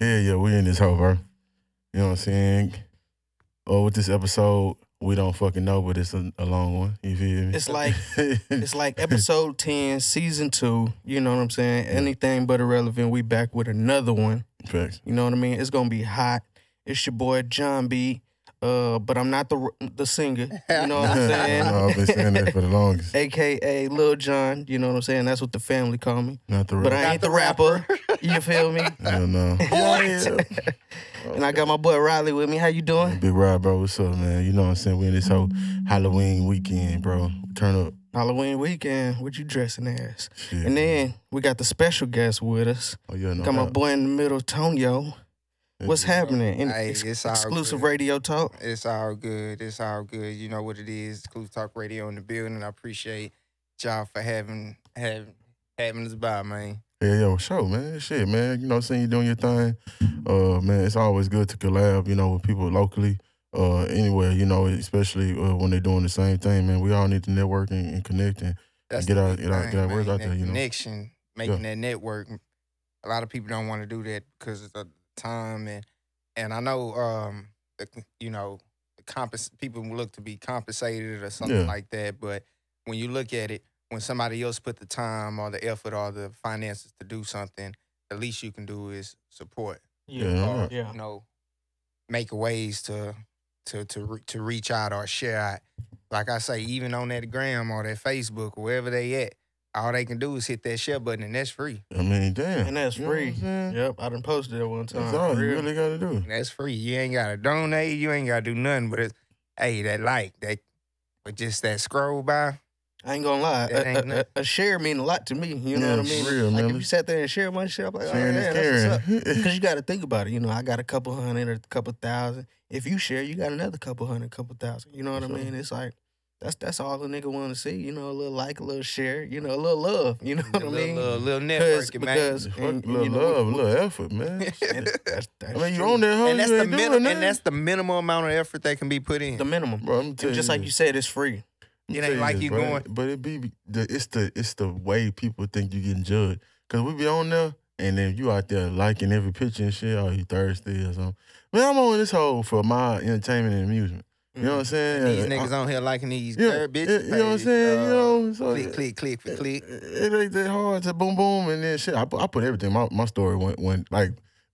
Yeah, yeah, we in this hoe, bro. You know what I'm saying? Oh, with this episode, we don't fucking know, but it's a, a long one. You feel me? It's like- It's like episode 10, season two. You know what I'm saying? Anything but irrelevant. We back with another one. Facts. You know what I mean? It's gonna be hot. It's your boy John B. Uh, but I'm not the the singer. You know what I'm saying? no, I've been saying that for the longest. AKA Lil John. You know what I'm saying? That's what the family call me. Not the rapper. But. I ain't the rapper. You feel me? i don't no. And I got my boy Riley with me. How you doing? Big Rod, bro. What's up, man? You know what I'm saying? We in this whole Halloween weekend, bro. Turn up. Halloween weekend. What you dressing as? Shit. And then we got the special guest with us. oh, yeah, no Got my doubt. boy in the middle, Tonyo. What's happening? In Hey, ex- it's all exclusive good. radio talk. It's all good. It's all good. You know what it is. Clue Talk Radio in the building. I appreciate y'all for having having having us by, man. Yeah, yo, show, man. Shit, man. You know, seeing you doing your thing. Uh, man, it's always good to collab, you know, with people locally. Uh, anywhere, you know, especially uh, when they're doing the same thing, man. We all need to network and, and connect and That's Get our- get our- thing, get our words out there, you know. Connection, making that network. A lot of people don't want to do that because of the time and and I know um you know the compens- people look to be compensated or something Yeah. like that, but when you look at it, when somebody else put the time or the effort or the finances to do something, the least you can do is support. Yeah, or. Yeah. you know make ways to to to re- to reach out or share out. Like I say, even on that gram or that Facebook or wherever they at, all they can do is hit that share button and that's free. I mean, damn. And that's You free. Yep, I done posted it one time. That's all you real. really got to do. That's free. You ain't gotta donate. You ain't gotta do nothing. But it's hey, that like that, but just that scroll by. I ain't gonna lie. That A, a, a, a share mean a lot to me. You know Yeah, what I mean? real, like man. if you sat there and shared my shit, I'm like, oh, Sharing yeah, is that's what's up. Because you got to think about it. You know, I got a couple hundred or a couple thousand. If you share, you got another couple hundred, couple thousand. You know what I Sure. mean? It's like that's that's all the nigga want to see. You know, a little like, a little share. You know, a little love. You know what I mean? little, little Because networking, man. because Fuck, and- and, little you know, love, we- little effort, man. that's, that's I mean, you true. on that hoe, and that's you the ain't minimum. doing And that's the minimum amount of effort that can be put in. the minimum. Bro, I'm telling And just like you said, it's free. It ain't like you going- But it be the it's the it's the way people think you getting judged. Cause we be on there and then you out there liking every picture and shit. Oh, you thirsty or something. Man, I'm on this hole for my entertainment and amusement. You know what I'm saying? These Uh, niggas I- on here liking these yeah, girl bitches. yeah, you know what I'm saying? you know, so click, click, click for click. It, it ain't that hard to boom boom and then shit. I, put- I put everything. My my story when when like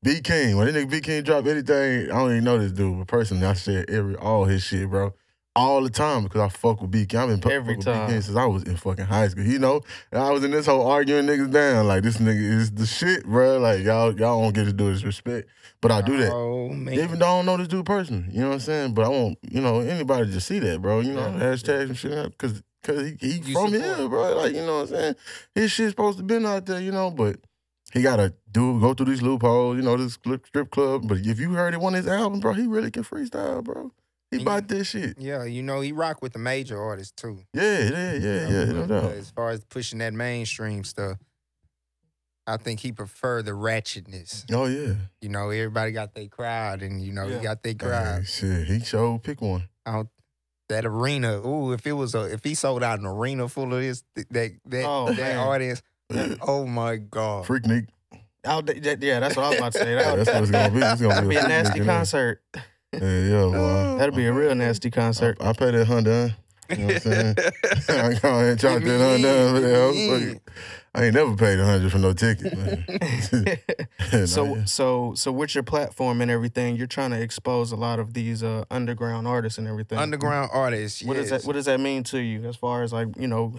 BeatKing when that nigga BeatKing drop anything. I don't even know this dude, but personally I share every all his shit, bro. All the time because I fuck with BeatKing. I've been fu- Every fuck time. BeatKing since I was in fucking high school. You know, and I was in this whole arguing niggas down. Like this nigga is the shit, bro. Like y'all y'all don't get to do this respect, but I do that. Oh man. Even though I don't know this dude personally, you know what I'm saying? But I want, you know, anybody to see that, bro. You know, Yeah. hashtags and shit, because cause he, he You from support. here, bro. Like, you know what I'm saying? His shit supposed to been out there, you know, but he gotta do go through these loopholes, you know, this strip strip club. But if you heard it one of his albums, bro, he really can freestyle, bro. He Yeah. bought this shit. Yeah, you know he rock with the major artists too. Yeah, yeah, yeah, yeah, no But doubt. As far as pushing that mainstream stuff, I think he prefer the ratchetness. Oh yeah. You know, everybody got their crowd, and you know Yeah. he got their Hey, crowd. shit, he showed pick one. Out that arena. Ooh, if it was a if he sold out an arena full of this that that Oh, that man. audience, oh my god. Freaknik. Oh, that- that- yeah, that's what I was about to say. Yeah, That, that's what it's gonna be. It's gonna that'd be a nasty Nick in there. concert. Yeah, yeah, boy. That'd be a real nasty concert. I, I pay that Honda. huh? You know what I'm saying? I go ahead and chop that Honda over there. Fuck it. I ain't never paid a hundred for no ticket, man. So yeah. so so with your platform and everything, you're trying to expose a lot of these uh, underground artists and everything. Underground artists. What does that. What does that mean to you as far as like you know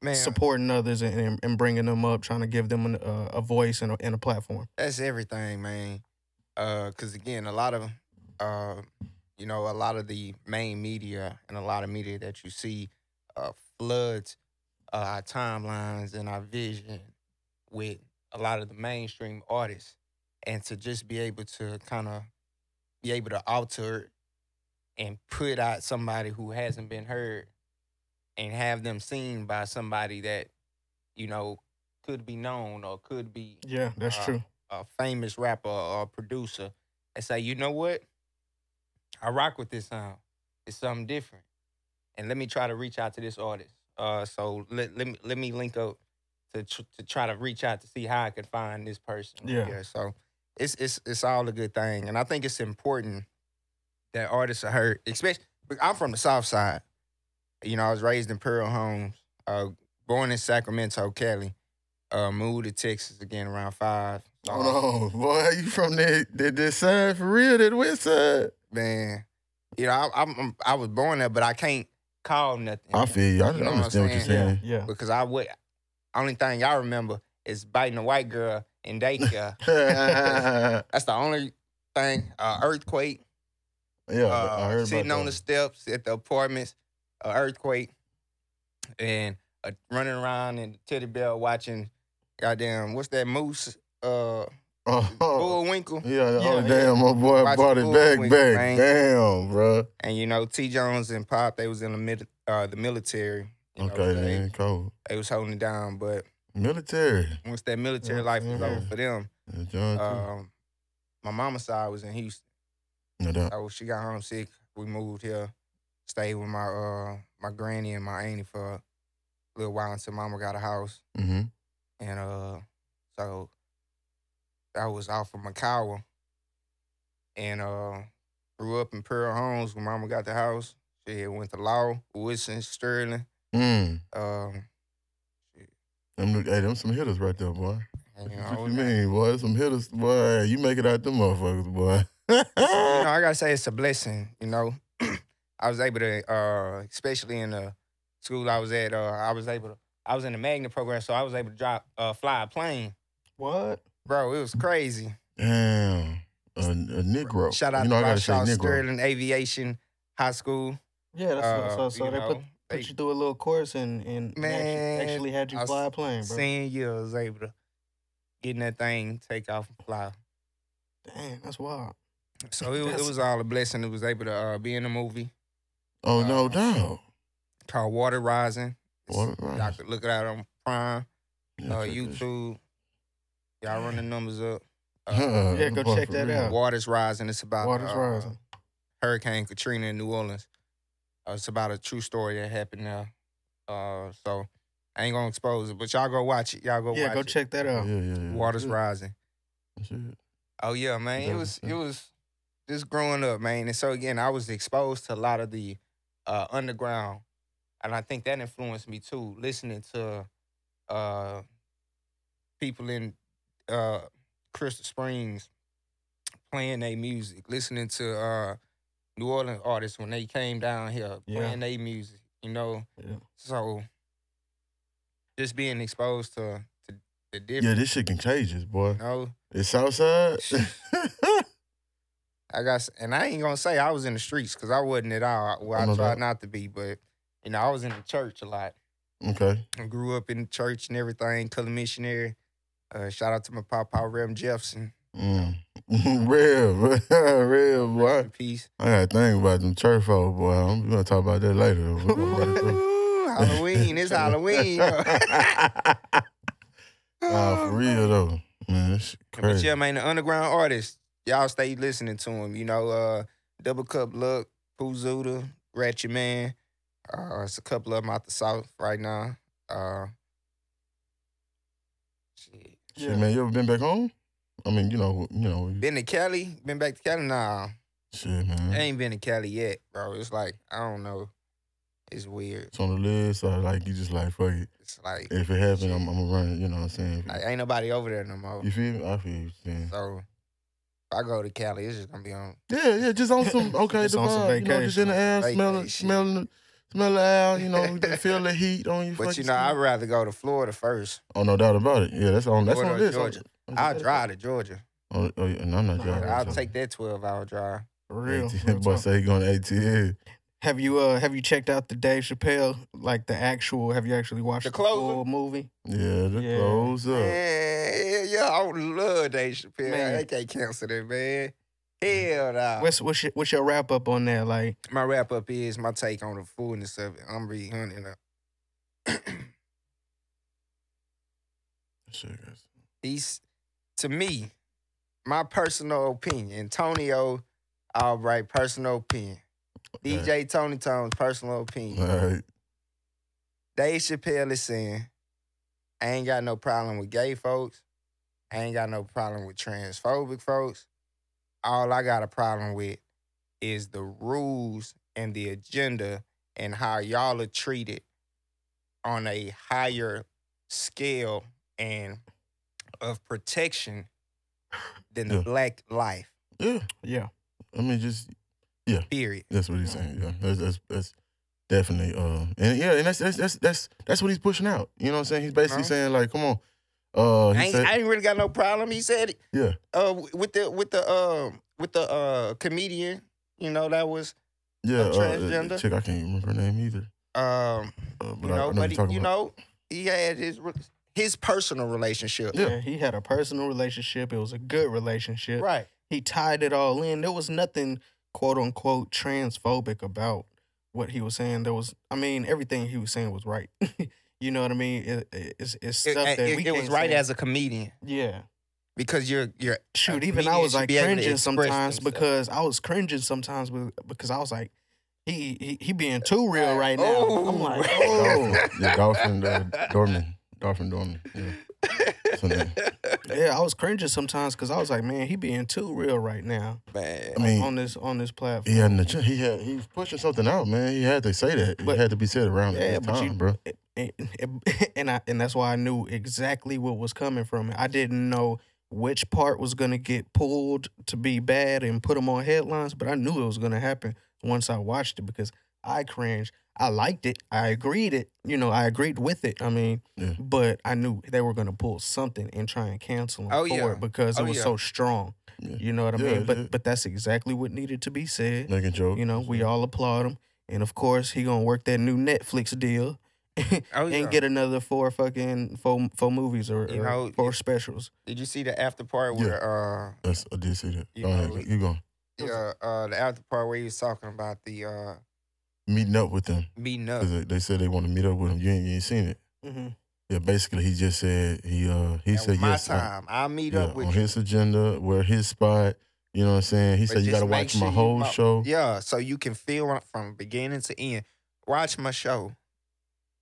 Man, supporting others and- and, and bringing them up, trying to give them an, uh, a voice and a, and a platform? that's everything, man. Uh, cause again, a lot of, uh, you know, a lot of the main media and a lot of media that you see, uh, floods uh, our timelines and our vision with a lot of the mainstream artists, and to just be able to kind of be able to alter and put out somebody who hasn't been heard, and have them seen by somebody that, you know, could be known or could be Yeah, that's Uh, true. a famous rapper or producer and say, you know what? I rock with this sound. It's something different. And let me try to reach out to this artist. Uh, so let, let me let me link up to tr- to try to reach out to see how I could find this person. Yeah. So it's it's it's all a good thing, and I think it's important that artists are heard. Especially, I'm from the South Side. You know, I was raised in Pearl Homes, uh, born in Sacramento, Cali. Uh, moved to Texas again around five. Hold on, boy. You from that that, that side for real? That west side? Man, you know, I, I'm, I'm- was born there, but I can't call nothing. I feel you. I You know I'm understand what you're saying? saying. Yeah. because I would. Only thing y'all remember is biting a white girl in daycare. Yeah, That's the only thing. Uh, earthquake. yeah. uh, I heard sitting about on the steps at the apartments, uh, earthquake, and uh, running around in the teddy bear watching, goddamn, what's that moose? Uh, Oh, Bullwinkle. yeah, oh Yeah, damn, my boy Watch brought it back, back. man. Damn, bro. And you know, T. Jones and Pop, they was in the mid, uh, the military. You know, Okay, they, then, cool. they was holding it down, but Military. once that military Yeah, life was yeah. over for them, Yeah, um, my mama's side was in Houston. no doubt. So she got homesick. We moved here, stayed with my uh my granny and my auntie for a little while until mama got a house. Mm-hmm. And uh so I was off of Macawa and uh grew up in Pearl Homes when mama got the house. She had went to law, Woodson, Sterling. Mm. Um Them, look- hey, them some hitters right there, boy. you What you mean, boy? Some hitters, boy. You make it out them motherfuckers, boy. you know, I gotta say it's a blessing, you know. I was able to, uh, especially in the school I was at, uh, I was able to, I was in the magnet program, so I was able to drop, uh, fly a plane. What? Bro, it was crazy. Damn. A, a Negro. Shout out you know, to gotta say Rothschild Negro. Sterling Aviation High School. Yeah, that's Uh, so, so they know, put, put they- you through a little course and and Man, actually, actually had you fly a plane, bro. Senior year, I was able to get in that thing, take off and fly. Damn, that's wild. So it, was- it was all a blessing. It was able to uh, be in a movie Oh, no Uh, doubt. called Water Rising. Water Y'all Rising. could look it out on Prime, Yeah, uh, check that. YouTube. Y'all run the numbers up. Uh, Yeah, go check that out. Waters Rising. It's about Water's uh, rising. Hurricane Katrina in New Orleans. Uh, it's about a true story that happened there. Uh, so I ain't gonna expose it, but y'all go watch it. Y'all go Yeah, watch go it. check that out. yeah, yeah. Waters Good. Rising. It. Oh yeah, man. It was it was just growing up, man. And so again, I was exposed to a lot of the uh, underground, and I think that influenced me too. Listening to uh, people in uh, Crystal Springs playing their music, listening to uh, New Orleans artists when they came down here Yeah. playing their music. You know, Yeah. so just being exposed to to the Yeah, this shit can contagious, boy. You know, It's Southside. I got, and I ain't gonna say I was in the streets because I wasn't at all. Well, I I tried not to be, but you know, I was in the church a lot. okay. I grew up in the church and everything, color missionary. Uh, shout out to my papa, Reverend Jefferson. Mm. real, real, boy. Peace. I gotta think about them turf folk, boy. I'm gonna talk about that later. We're gonna run it through. Ooh, Halloween, it's Halloween. Nah, for real though, man. This shit But crazy. yeah, man, the underground artists, y'all stay listening to them. You know, uh, Double Cup Look, Pooh Zuda, Ratchet Man. Uh, it's a couple of them out the south right now. Uh, shit. Shit, man, you ever been back home? I mean, you know, you know, Been to Cali? Been back to Cali? Nah, shit, man. I ain't been to Cali yet, bro. It's like I don't know. It's weird. It's on the list, or like you just like fuck it. It's like, If it happens, I'm, I'm gonna run it. You know what I'm saying? like ain't nobody over there no more. You feel me? I feel you saying. So if I go to Cali, it's just gonna be on. Yeah, yeah, just on some okay, Just the on some vibe, you know, just in the air, vacation. smelling, smelling, the, smell the air, you know, just feel the heat on you. But you know, I'd rather go to Florida first. oh no doubt about it. Yeah, that's on. That's Florida on this. Georgia. I'll drive to Georgia. Oh, oh yeah, no, I'm not driving. I'll so- take that twelve hour drive. For real. ATL, real boy say he going to ATL. Have you uh have you checked out the Dave Chappelle like the actual? Have you actually watched The the, full movie? Yeah, the Yeah. close up. Man, yeah, I love Dave Chappelle. Man. They can't cancel that, man. Hell nah. What's what's your, what's your wrap up on that? Like, my wrap up is my take on the fullness of it. I'm really hunting up. He's to me, my personal opinion. Antonio all right, personal opinion. DJ Tony Tone's personal opinion. All right. Dave Chappelle is saying, I ain't got no problem with gay folks. I ain't got no problem with transphobic folks. All I got a problem with is the rules and the agenda and how y'all are treated on a higher scale and of protection than the Yeah. black life. Yeah. Yeah. I mean, just yeah. Period. that's what he's saying. Yeah, that's that's, that's definitely. Uh, and yeah, and that's that's that's that's that's what he's pushing out. You know what I'm saying? He's basically Uh-huh. saying like, come on. Uh, I ain't, said, I ain't really got no problem. He said yeah, Uh, with the with the uh with the uh comedian, you know that was yeah. Uh, transgender? uh, chick, I can't remember her name either. um Uh, but you I, know, I know but you're he, you know he had his his personal relationship. Yeah. Yeah. He had a personal relationship. It was a good relationship. Right. He tied it all in. There was nothing quote unquote transphobic about what he was saying. There was, I mean, everything he was saying was right. you know what I mean? It, it- it's, it's It, stuff that it- we it was can't right say. as a comedian yeah. because you're you're Shoot, even I was like be able to cringing sometimes themselves. because I was cringing sometimes be- because I was like, he he, he being too real Right. right now. I'm Oh. like, Oh, yeah, Dolphin uh, Dorman, Daphne Dorman. Yeah. That's her name. yeah, I was cringing sometimes because I was like, man, he being too real right now Man. I mean, on this on this platform. he had an agenda. He had he was pushing something out, man. He had to say that. But- it had to be said around Yeah, that but time, you- bro. and, and I and that's why I knew exactly what was coming from it. I didn't know which part was gonna get pulled to be bad and put them on headlines, but I knew it was gonna happen once I watched it because I cringed. I liked it. I agreed it. You know, I agreed with it. I mean, Yeah. but I knew they were gonna pull something and try and cancel him Oh, for yeah. it because Oh, it was yeah. so strong. You know what I mean? But but that's exactly what needed to be said. Making jokes. You know, we all applaud him. And of course, he gonna work that new Netflix deal Oh, and get another four fucking four four movies or, You or know, four if- specials. Did you see the after part where That's I did see that. You Go ahead, you uh yeah, uh the after part where he was talking about the uh Meeting up with them meeting up. they, they said they want to meet up with him. You ain't, you ain't seen it. Mm-hmm. Yeah, basically he just said he uh he That said was my yes. on- time. I'll meet yeah, up with on you. his agenda, where his spot. You know what I'm saying? He But said you got to watch sure my whole mo- show. Yeah, so you can feel from beginning to end. Watch my show.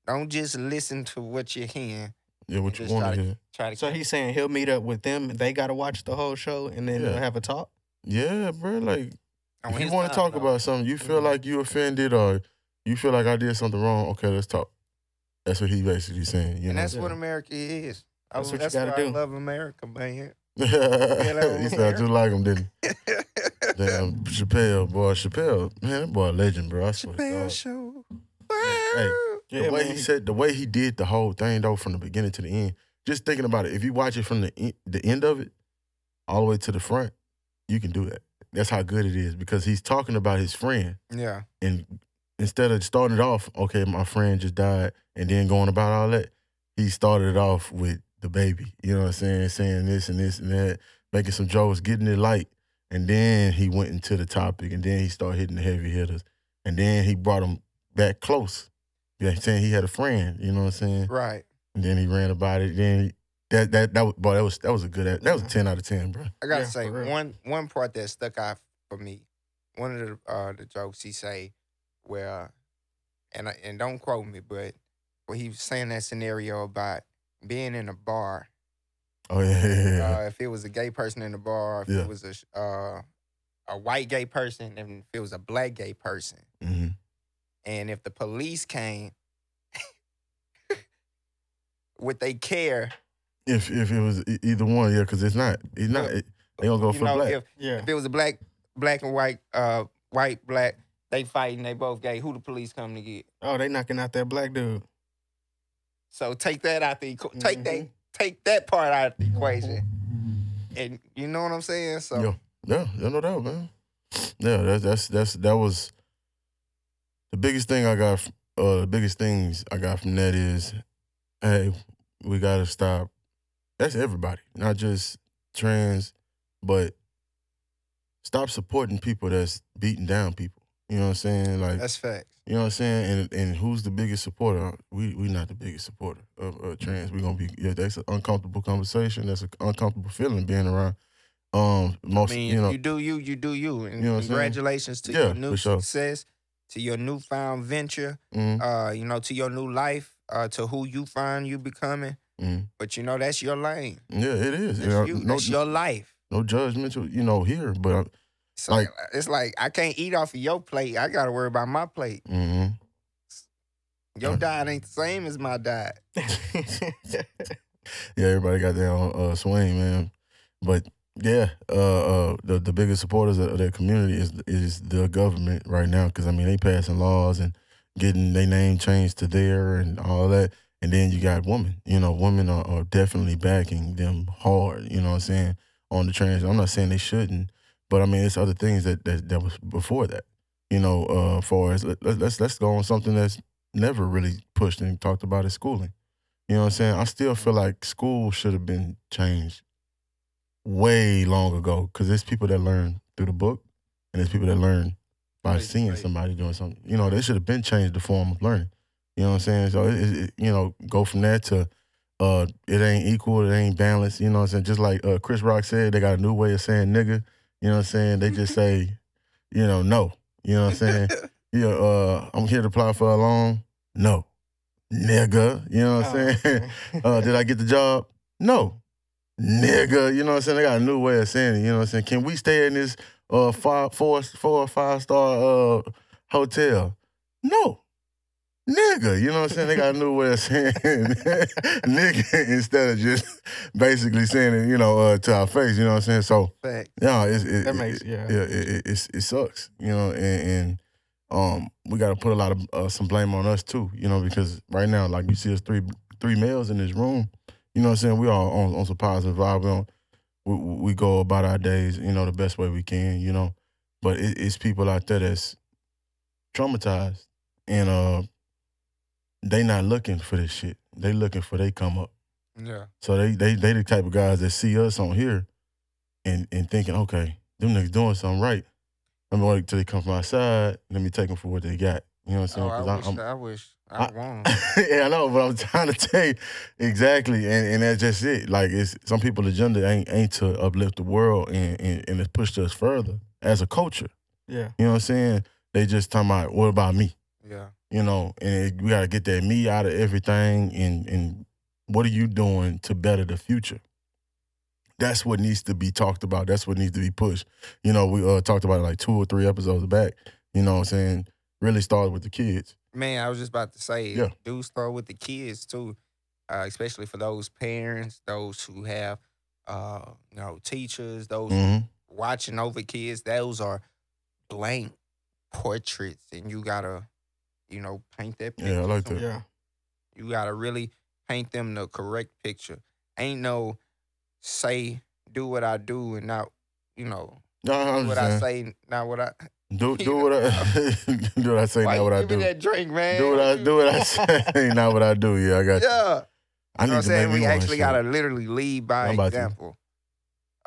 Don't just listen to what you're hearing. Yeah, what you Just want to to- hear? Try to So he's saying he'll meet up with them. They got to watch the whole show and then Yeah. they'll have a talk. Yeah, bro. Like on if you want to talk though. about something, you feel Mhm. like you offended or you feel like I did something wrong. Okay, let's talk. That's what he basically saying. You and know. that's what America is. I That's was- what you gotta why do. I love America, man. he that sounded just like him, didn't he? Damn, Chappelle, boy, Chappelle, man, that boy a legend, bro. I swear Chappelle God. show. Hey, Yeah, the way man. he said, the way he did the whole thing though, from the beginning to the end. Just thinking about it, if you watch it from the en- the end of it all the way to the front, you can do that. That's how good it is because he's talking about his friend, Yeah. and instead of starting it off, okay, my friend just died, and then going about all that, he started it off with the baby. You know what I'm saying? Saying this and this and that, making some jokes, getting it light, and then he went into the topic, and then he started hitting the heavy hitters, and then he brought him back close. You know what I'm saying? He had a friend. You know what I'm saying? Right. And then he ran about it. Then he, that that that was boy, that was that was a good that was a ten out of ten, bro. I gotta Yeah, say for real. one one part that stuck out for me. One of the uh, the jokes he say, where, and I, and don't quote me, but where he was saying that scenario about being in a bar. Oh yeah, yeah, yeah. Uh, if it was a gay person in the bar, if Yeah. it was a sh- uh, a white gay person, and if it was a black gay person, hmm and if the police came, would they care? If if it was e- either one, yeah, because it's not. It's not. It, they gonna go you for know, black. if Yeah. if it was a black, black and white, uh, white, black, they fighting, they both gay. Who the police come to get? Oh, they knocking out that black dude. So take that out the equ- take that Mhm. take that part out of the equation, and you know what I'm saying. So Yeah. Yeah, yeah, no doubt, man. Yeah, that's that's that's that was the biggest thing I got. f- Uh, the biggest things I got from that is, hey, we gotta stop. That's everybody, not just trans, but stop supporting people that's beating down people. You know what I'm saying? Like, that's facts. you know what I'm saying? And and who's the biggest supporter? We we not the biggest supporter of uh, trans. We're gonna be yeah. That's an uncomfortable conversation. That's an uncomfortable feeling being around. Um, most I mean, you know. you do you, you do you, and You know what I'm saying? congratulations to Yeah, your new sure. success, to your newfound venture. mhm. Uh, you know, to your new life, uh, to who you find you becoming. Mhm. But you know that's your lane. Yeah, it is. That's Yeah, you. no, that's your life. no judgmental, you know, here, but So Like- it's like I can't eat off of your plate. I gotta worry about my plate. hmm Your diet ain't the same as my diet. yeah, everybody got their own uh, swing, man. But yeah, uh, uh, the the biggest supporters of their community is is the government right now because I mean they passing laws and getting their name changed to there and all that. And then you got women. You know, women are, are definitely backing them hard. You know what I'm saying on the trans. I'm not saying they shouldn't, but I mean it's other things that that, that was before that. You know, uh, far as let, let- let's let's go on something that's never really pushed and talked about is schooling. You know what I'm saying? I still feel like school should have been changed way long ago because there's people that learn through the book and there's people that learn by Right, seeing right. somebody doing something. You know, they should have been changed the form of learning. You know what I'm saying? So, it, it, you know, go from that to uh, it ain't equal, it ain't balanced. You know what I'm saying? Just like uh, Chris Rock said, they got a new way of saying nigga. You know what I'm saying? They just say, you know, no. You know what I'm saying? yeah, uh, I'm here to apply for a loan. No. Nigga. You know what I'm saying? uh, did I get the job? No. Nigga. You know what I'm saying? They got a new way of saying it. You know what I'm saying? Can we stay in this uh five four four or five star uh hotel? No. Nigga, you know what I'm saying? They got a new way of saying nigga instead of just basically saying it, you know, uh, to our face. You know what I'm saying? So Fact. yeah, it's, it, That it- makes- it- yeah. yeah, it, it sucks, you know, and, and um, we got to put a lot of uh, some blame on us too, you know, because right now, like you see us three three males in this room, you know, what I'm saying we all on, on some positive vibe, we, on, we we go about our days, you know, the best way we can, you know, but it, it's people out there that's traumatized and uh, they not looking for this shit, they looking for they come up. Yeah. So they they they the type of guys that see us on here and and thinking, okay, them niggas doing something right. I'm gonna till they come from outside. Let me take them for what they got. You know what I'm Oh, saying? I 'Cause wish. I'm- I wish. I, I- want. yeah, I know, but I'm trying to tell you exactly, and, and that's just it. Like it's some people's agenda ain't ain't to uplift the world and, and and it's pushed us further as a culture. yeah. You know what I'm saying? They just talking about what about me? Yeah. You know, and it- we got to get that me out of everything. And and what are you doing to better the future? That's what needs to be talked about. That's what needs to be pushed. You know, we uh, talked about it like two or three episodes back. You know what I'm saying? Really started with the kids. Man, I was just about to say, Yeah. do start with the kids too, uh, especially for those parents, those who have, uh, you know, teachers, those hmm watching over kids. Those are blank portraits, and you gotta, you know, paint that picture. Yeah, I like that. Yeah. You gotta really paint them the correct picture. Ain't no say do what I do and not, you know, No, I do what I say, not what I. Do do what I do what I say, Why not what you I give me do. that drink, man? Do what I do what I say, not what I do. Yeah, I got. you. Yeah. I you know what I'm saying? We actually gotta literally lead by I'm about to. example.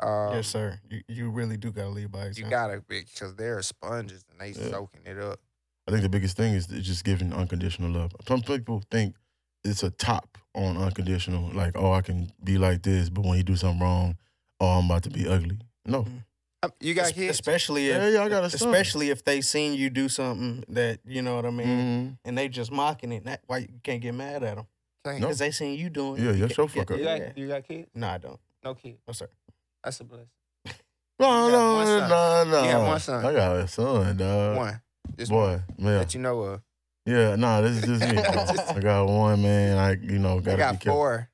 Um, yes, sir. You, you really do gotta lead by example. You gotta because they're sponges and they Yeah. soaking it up. I think the biggest thing is just giving unconditional love. Some people think it's a top on unconditional, like, oh, I can be like this, but when you do something wrong, oh, I'm about to be ugly. No. Uh, You got kids? Especially if Yeah, yeah, I got a son. especially if they seen you do something that you know what I mean, Mhm. and they just mocking it. That why you can't get mad at them Can't- No. because they seen you doing. Yeah, it. You that's ca- your fuck yeah, up. You got you got kids? No, I don't. No kids. No, sir. That's a blessing. No, You got no, one no, no, no. You got one son. I got a son, dog. one. Just Boy, one yeah. that you know of. Yeah, nah, this is just me. I got one, man. I, you know, gotta be got careful. four.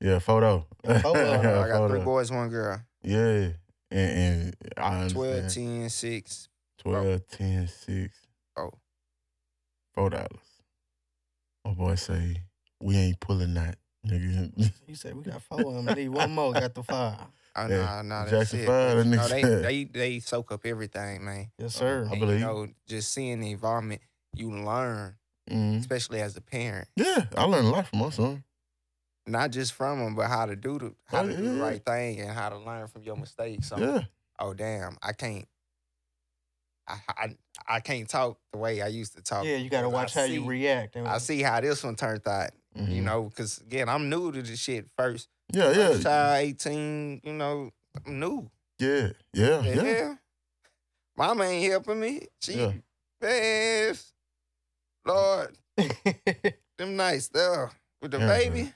Yeah, photo. Photo. I I got got three boys, one girl. Yeah. And, and I 12, 10, 6. 12, 10, 6, Oh. four dollars. My boy say, we ain't pulling that, nigga. You said we got four of them. Need one more. Got the five. Oh, Yeah, nah, nah, that's Jackson it. five, But, that you they, they, they soak up everything, man. Yes, sir. I And, believe. You know, just seeing the environment, you learn, Mhm. especially as a parent. Yeah, I learned a lot from my son. not just from them, but how to do the how Oh, to do yeah, the right thing and how to learn from your mistakes. So, Yeah. oh damn, I can't. I, I I can't talk the way I used to talk. Yeah, you got to because I watch how you react. I see how this one turned out. You Mhm. know, because again, I'm new to this shit. First, Yeah, yeah. first yeah. child, eighteen. You know, I'm new. Yeah, yeah, The yeah. Mama ain't helping me. She, Yeah. man, Lord, them nights there with the Yeah, baby.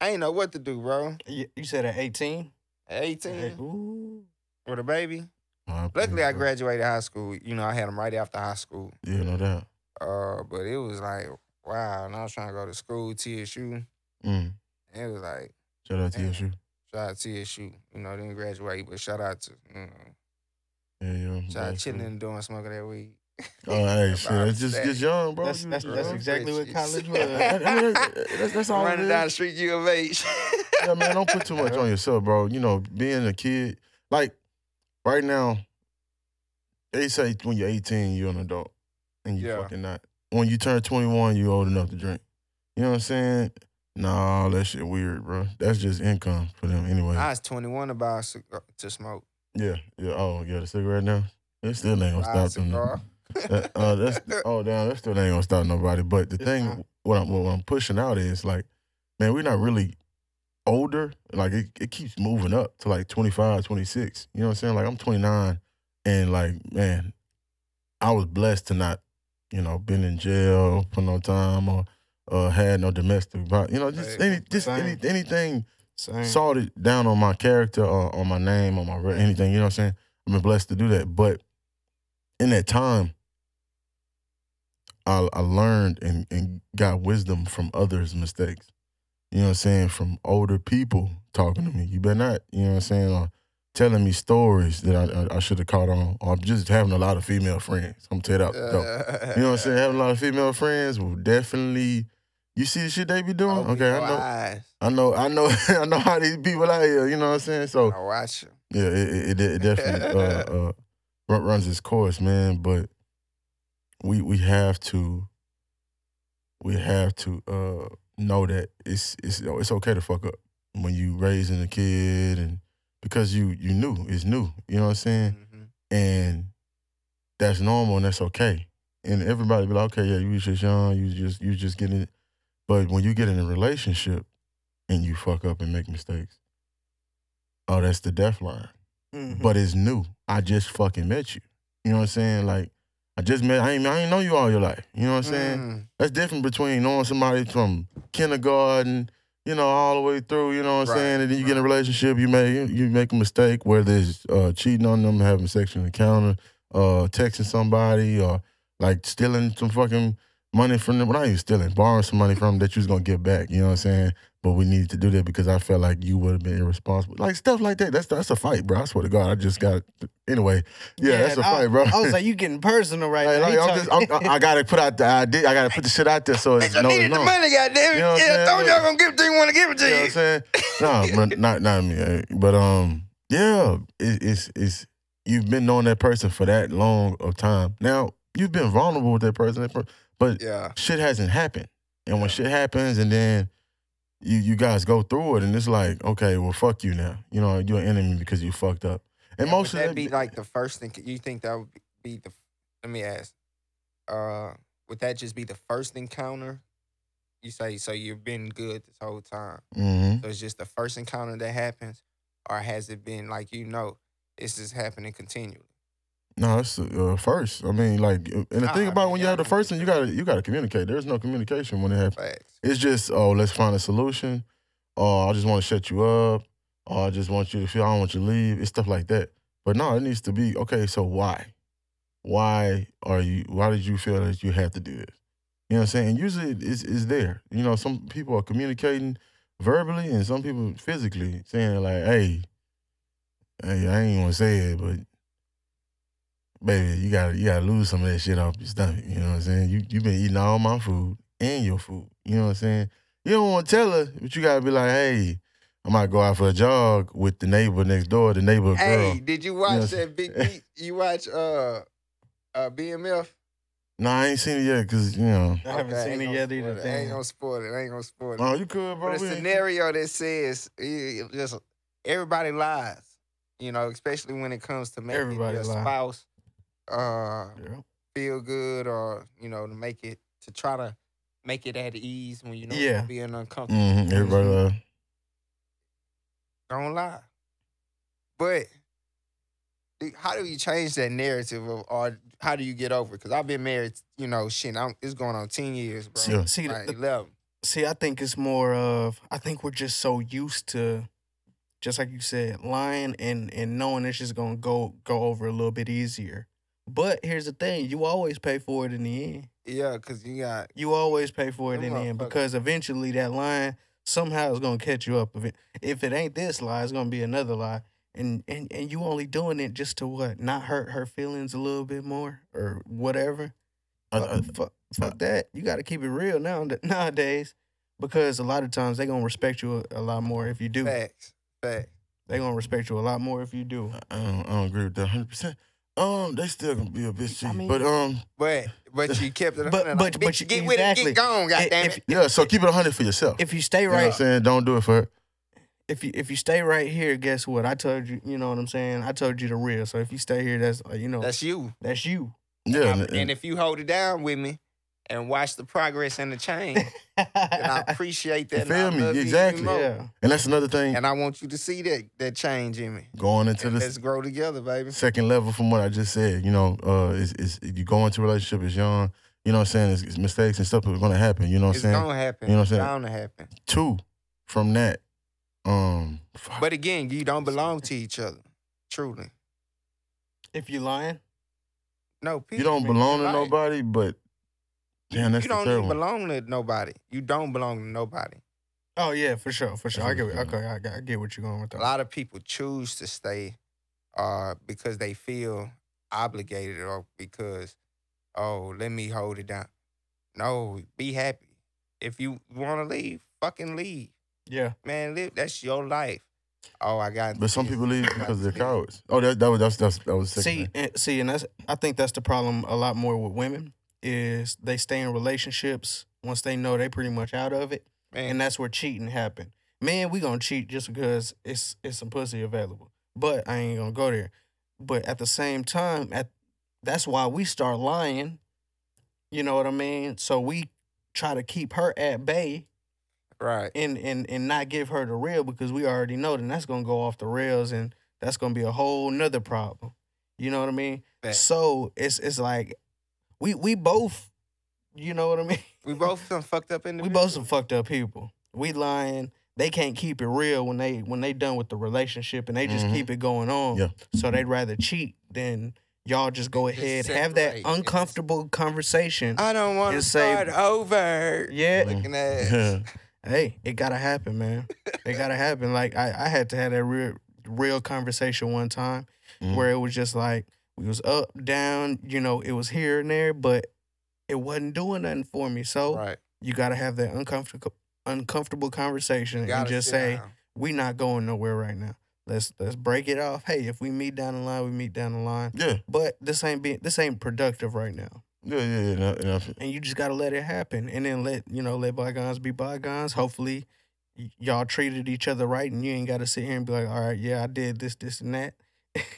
I ain't know what to do, bro. You, you said at 18? At 18 Ooh. with a baby. Oh, Luckily, I graduated high school. You know, I had them right after high school. Yeah, no doubt. Uh, but it was like, wow. And I was trying to go to school, TSU. Mm. And it was like, Shout out to Damn. TSU. shout out to TSU. You know, didn't graduate, but shout out to, you know, Yeah, yeah. shout out that's chilling cool. and doing smoking that weed. Oh, hey, shit. About That's just, that. just young, bro. That's, that's, that's exactly what Jeez. college I was. mean, that's, that's, that's all Running is. down the street, U of H. yeah, man, don't put too much on yourself, bro. You know, being a kid, like right now, they say when you're 18, you're an adult, and you Yeah. fucking not. When you turn 21, you're old enough to drink. You know what I'm saying? Nah, that shit weird, bro. That's just income for them anyway. I was 21 to buy a cigar, to smoke. yeah, yeah. Oh, yeah, the cigarette now. It still ain't gonna Buy a stop them. cigar. That- uh, that's oh damn, that still ain't gonna stop nobody. But the It's thing, not. what I'm what I'm pushing out is like, man, we're not really older. Like it, it keeps moving up to like 25, 26. You know what I'm saying? Like I'm 29, and like man, I was blessed to not, you know, been in jail for no time or uh, had no domestic, violence. you know, just any just any, anything Same. salted down on my character or on my name, on my re- anything. You know what I'm saying? I've been blessed to do that. But in that time, I, I learned and, and got wisdom from others' mistakes. You know what I'm saying? From older people talking to me. You better not, you know what I'm saying? Or telling me stories that I, I, I should have caught on. Or just having a lot of female friends. I'm to tell you that. You know what I'm saying? Having a lot of female friends will definitely. You see the shit they be doing? Open okay, I know. eyes. I know, I know, I know how these people out here. You know what I'm saying? So I watch you. yeah, it, it, it definitely uh, uh, runs its course, man. But we we have to we have to uh, know that it's it's it's okay to fuck up when you raising a kid and because you you knew it's new. You know what I'm saying? Mhm. And that's normal and that's okay. And everybody be like, okay, yeah, you was just young, you just you just getting it. But when you get in a relationship and you fuck up and make mistakes, oh, that's the death line. Mhm. But it's new. I just fucking met you. You know what I'm saying? Like I just met. I ain't I ain't know you all your life. You know what I'm saying? Mm. That's different between knowing somebody from kindergarten, you know, all the way through. You know what I'm Right, saying? And then you get in a relationship, you make you make a mistake, whether it's uh, cheating on them, having sexual encounter, uh, texting somebody, or like stealing some fucking money from them. Well, not even stealing, borrowing some money from them that you was gonna get back. You know what I'm saying? But we needed to do that because I felt like you would have been irresponsible. Like stuff like that. That's that's a fight, bro. I swear to God, I just got. Anyway, yeah, that's a I- fight, bro. I was like, you getting personal right Like, now. like, I'm just, I'm, I I gotta put out the idea. I gotta put the shit out there so it's no, needed the money, goddamn it. You know what yeah, told you I gonna give it to you when I give it to You know what I'm saying? No, but not not me. eh. But um, yeah, it, it's it's you've been knowing that person for that long of time. Now you've been vulnerable with that person, that per- but Yeah. shit hasn't happened. And when shit happens, and then you you guys go through it, and it's like, okay, well, fuck you now. You know, you're an enemy because you fucked up. And And most would of that be like the first thing? You think that would be the? Let me ask. Uh, would that just be the first encounter? You say so. You've been good this whole time. hmm So it's just the first encounter that happens, or has it been like you know, it's just happening continually? No, it's uh, first. I mean, like, and the thing about when you have the first one, you gotta you gotta communicate. There's no communication when it happens. Facts. It's just, oh, let's find a solution. Or I just want to shut you up. Or I just want you to feel I don't want you to leave. It's stuff like that. But no, it needs to be okay. So why? Why are you? Why did you feel that you had to do this? You know what I'm saying? And usually it's, it's there. You know, some people are communicating verbally, and some people physically saying like, "Hey, hey, I ain't want to say it, but baby, you gotta you gotta lose some of that shit off your stomach." You know what I'm saying? You you been eating all my food and your food. You know what I'm saying? You don't want to tell her, but you gotta be like, "Hey, I might go out for a jog with the neighbor next door, the neighbor girl." Hey, did you watch know, that Big Beat? You watch uh uh BMF? No, I ain't seen it yet because you know. I haven't Okay, seen it yet either. it. I ain't gonna spoil it. I ain't gonna spoil it. Oh, you could, bro. But a We ain't- scenario that says just everybody lies, you know, especially when it comes to making Everybody your lie. spouse uh, Yeah. feel good or you know to make it to try to make it at ease when you know Yeah. you're being uncomfortable. Mm-hmm. everybody. Uh, Don't lie, but how do you change that narrative of or how do you get over? it? Because I've been married, you know, shit. I'm, it's going on ten years, bro. Yeah. See, Like, the- eleven. See, I think it's more of I think we're just so used to just like you said, lying and and knowing it's just gonna go go over a little bit easier. But here's the thing, you always pay for it in the end. Yeah, cause you got You always pay for it in the end because eventually that line somehow is gonna catch you up. If it if it ain't this lie, it's gonna be another lie. And and and you only doing it just to what? Not hurt her feelings a little bit more or whatever. I- Fuck, uh, I- fuck, uh, fuck that. You got to keep it real now nowadays because a lot of times they gonna respect you a, a lot more if you do. facts. Facts. They gonna respect you a lot more if you do. I don't, I don't agree with that 100. percent Um, they still gonna be a bitch I mean- but um, But but you kept it. But- 100, but- like, but you- get with it, exactly. get gone. Goddamn it. yeah. So keep it 100 for yourself. If you stay you know what right, I'm saying? Don't do it for her. if you if you stay right here, guess what? I told you. You know what I'm saying? I told you the real. So if you stay here, that's uh, you know That's you. that's you. Yeah, I'm- and, and if you hold it down with me and watch the progress and the change, and I appreciate that. You and I feel me? love Exactly. more. yeah. and that's another thing And I want you to see that that change in me. going into And this let's grow together, baby. second level from what I just said. You know, uh, is is you go into a relationship, it's young. You know what I'm saying? It's, it's mistakes and stuff are gonna happen. You know what It's I'm saying? gonna happen. You know what it's I'm saying? bound to happen. Two, from that, um, fuck. But again, you don't belong to each other. Truly. If you're lying, No, you don't belong to You're nobody, but damn, that's you don't third even one. belong to nobody. You don't belong to nobody. oh yeah, for sure, for sure. I get what okay. I, get- I get what you're going with A lot of people choose to stay uh, because they feel obligated or because, oh, let me hold it down. No, be happy. If you want to leave, fucking leave. Yeah, Man, live. That's your life. Oh, I got. But some people leave because they're this. cowards. Oh, that that was that's, that's that was the second see, thing. and, see, and that's I think that's the problem a lot more with women is they stay in relationships once they know they pretty much out of it, Man, and that's where cheating happen. Man, we gonna cheat just because it's it's some pussy available, but I ain't gonna go there. But at the same time, at that's why we start lying. You know what I mean? So we try to keep her at bay right. and and and not give her the real because we already know then that's gonna go off the rails and that's gonna be a whole nother problem. You know what I mean? So it's it's like we we both, you know what I mean? We both some fucked up in we both some fucked up people. We lying. They can't keep it real when they when they done with the relationship and they just Mhm. keep it going on. Yeah. So they'd rather cheat than y'all just go Just ahead have that separate. It's- uncomfortable conversation. I don't want to and say- start over. yeah, Mm. Looking at Yeah. hey, it gotta happen, man. It gotta happen. Like I, I had to have that real real conversation one time Mhm. where it was just like we was up, down, you know, it was here and there, but it wasn't doing nothing for me. So right. you gotta have that uncomfortable uncomfortable conversation and just say, down. we not going nowhere right now. Let's let's break it off. Hey, if we meet down the line, we meet down the line. Yeah, But this ain't being this ain't productive right now. yeah, yeah, yeah. no, no, And you just gotta let it happen. And then let, you know, let bygones be bygones. Hopefully y- y'all treated each other right and you ain't gotta sit here and be like, all right, yeah, I did this, this, and that.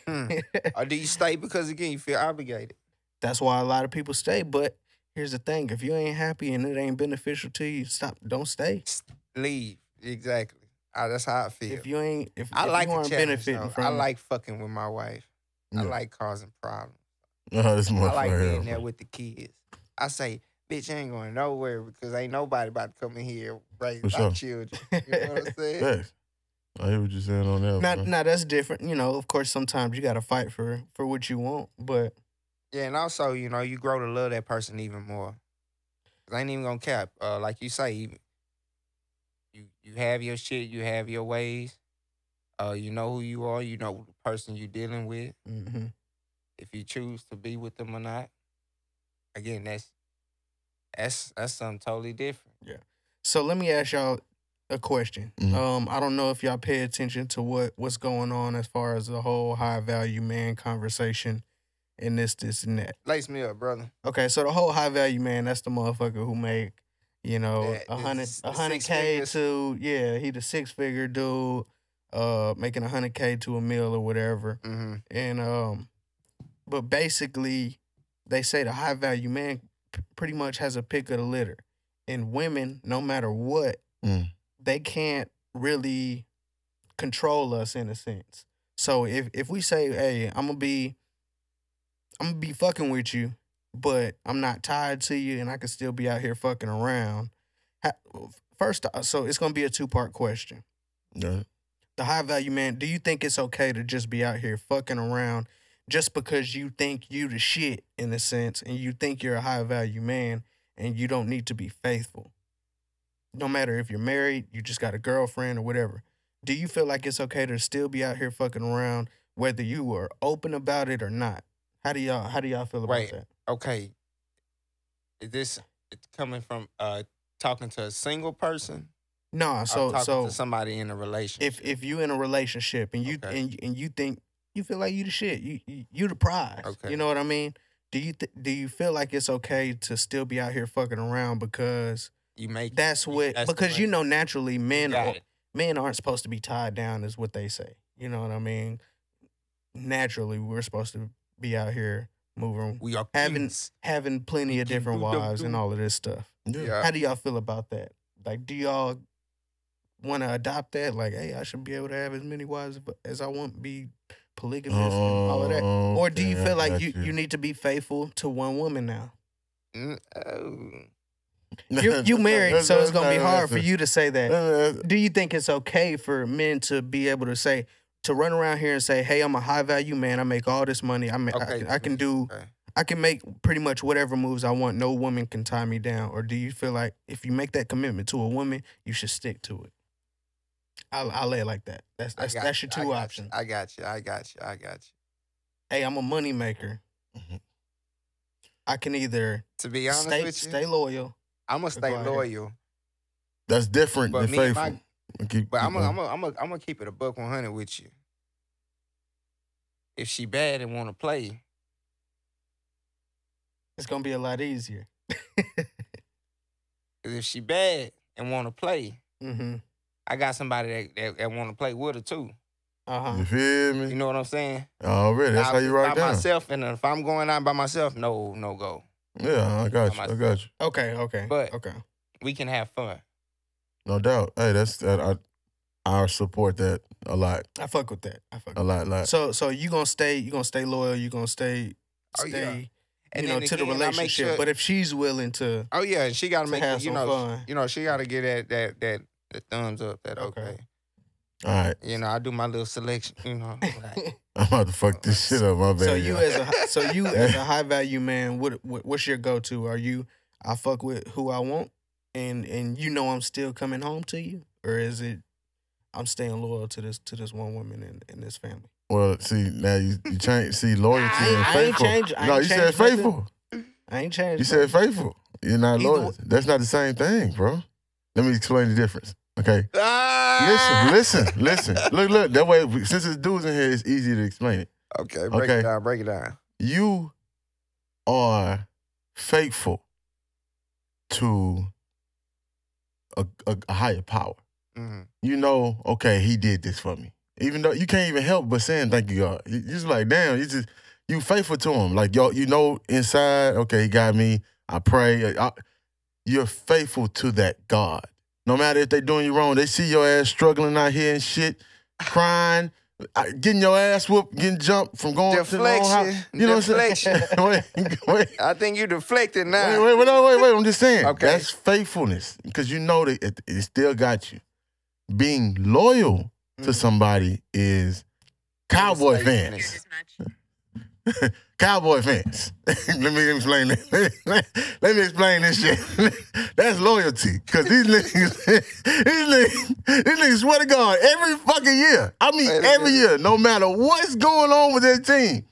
Hmm. Or do you stay because again you feel obligated? That's why a lot of people stay. But here's the thing: if you ain't happy and it ain't beneficial to you, stop. Don't stay. Leave. Exactly. Ah, that's how I feel. If you ain't, if, I if like you aren't benefiting from, I like fucking with my wife. I like causing problems. This I like being there with the kids. I say, bitch, I ain't going nowhere because ain't nobody about to come in here raise For our sure. children. You know what I'm saying? I hear what you're saying on that. Now, bro. now that's different. You know, of course, sometimes you gotta fight for for what you want, but Yeah, and also, you know, you grow to love that person even more. I ain't even gonna cap. Uh, like you say, you, you you have your shit, you have your ways. Uh, you know who you are, you know the person you're dealing with. mhm. If you choose to be with them or not, again, that's that's that's something totally different. Yeah. So let me ask y'all a question. Mhm. Um, I don't know if y'all pay attention to what what's going on as far as the whole high value man conversation and this, this, and that. Lace me up, brother. Okay, so the whole high value man, that's the motherfucker who make, you know, a hundred s- a the hundred six K to yeah, he the six figure dude, uh, making a hundred K to a meal or whatever. Mm-hmm. And um, but basically, they say the high value man p- pretty much has a pick of the litter, and women, no matter what, Mm. They can't really control us in a sense. So if if we say, hey, I'm gonna be, I'm gonna be fucking with you, but I'm not tied to you, and I can still be out here fucking around. First, uh, so it's gonna be a two part question. Yeah. The high value man, do you think it's okay to just be out here fucking around just because you think you the shit in a sense, and you think you're a high value man, and you don't need to be faithful? No matter if you're married, you just got a girlfriend or whatever. Do you feel like it's okay to still be out here fucking around, whether you are open about it or not? How do y'all How do y'all feel about that? Okay. Is this it's coming from uh talking to a single person? Or so talking so to somebody in a relationship. if if you in a relationship and you Okay. and and you think you feel like you the shit, you you, you the prize. Okay. You know what I mean? Do you th- do you feel like it's okay to still be out here fucking around because you make that's what that's because you know naturally men are, men aren't supposed to be tied down is what they say. You know what I mean? Naturally, we're supposed to be out here moving, we are having- kings. having plenty of Doo, different doo, doo, wives and all of this stuff. Yeah. Yeah. How do y'all feel about that? Like, do y'all want to adopt that? Like, hey, I should be able to have as many wives as I want, be polygamous and all of that. Oh, Or do you okay, I feel like got you, you need to be faithful to one woman now? Mm, oh. You you married, so it's gonna be hard for you to say that. Do you think it's okay for men to be able to say to run around here and say, "Hey, I'm a high value man. I make all this money. I I, Okay. can- I can do Okay. I can make pretty much whatever moves I want. No woman can tie me down. Or do you feel like if you make that commitment to a woman, you should stick to it? I'll, I'll lay it like that. That's that's, that's your you, I two you, options. I got you. I got you. I got you. hey, I'm a money maker. Mhm. I can either To be honest stay with you, stay loyal. I'm gonna stay loyal. That's different But than me and faithful. my- Keep- But keep I'm gonna, going. I'm gonna, I'm gonna, I'm gonna keep it a buck 100 with you. If she bad and want to play, It's gonna be a lot easier. 'cause if she bad and want to play, mm-hmm. I got somebody that that, that want to play with her too. Uh huh. You feel me? You me? know what I'm saying? Already. That's Now, how you it's write by down. myself, and if I'm going out by myself, no, no go. Yeah, I got you. I got you. Okay. Okay. But- okay. We can have fun. No doubt. Hey, that's that. I I support that a lot, I fuck with that. I fuck. a lot, lot. So so you gonna stay you gonna stay loyal. You gonna stay Oh, stay yeah. And you know then to the again, make relationship. sure- But if she's willing to, Oh yeah, and she got to To make have you some know, fun. you know, she got to get that that that that thumbs up. That Okay. okay. All right, You know, I do my little selection. You know, like, I'm about to fuck this shit up. My bad. so you as a so you as a high value man, what, what what's your go to? Are you I fuck with who I want, and and you know I'm still coming home to you, or is it I'm staying loyal to this to this one woman in, in this family? well, see now you you change. See loyalty I ain't- and I ain't faithful. changed- I no, ain't you said changed nothing. faithful. I ain't changed. You said faithful. You're not Either loyal. way- That's not the same thing, bro. Let me explain the difference. Okay. ah! Listen, listen, listen. Look, look. That way, since it's dudes in here, it's easy to explain it. Okay, break Okay. it down. Break it down. You are faithful to a, a, a higher power. hmm You know, okay, he did this for me. Even though you can't even help but saying thank you, God. You just like, damn, you just you faithful to him. Like yo, you know inside, okay, he got me. I pray. I- you're faithful to that God. No matter if they doing you wrong, they see your ass struggling out here and shit, crying, uh, getting your ass whooped, getting jumped from going to the wrong house. You know what I'm saying? wait, wait. I think you deflected now. Wait, wait, wait, wait, wait. I'm just saying. Okay. That's faithfulness because you know that it, it still got you. Being loyal to Mhm. somebody is cowboy fans. Cowboy fans. Let me explain this. Let me explain this shit. That's loyalty. Cause these niggas, these niggas, these niggas swear to God, every fucking year. I mean every year, no matter what's going on with their team.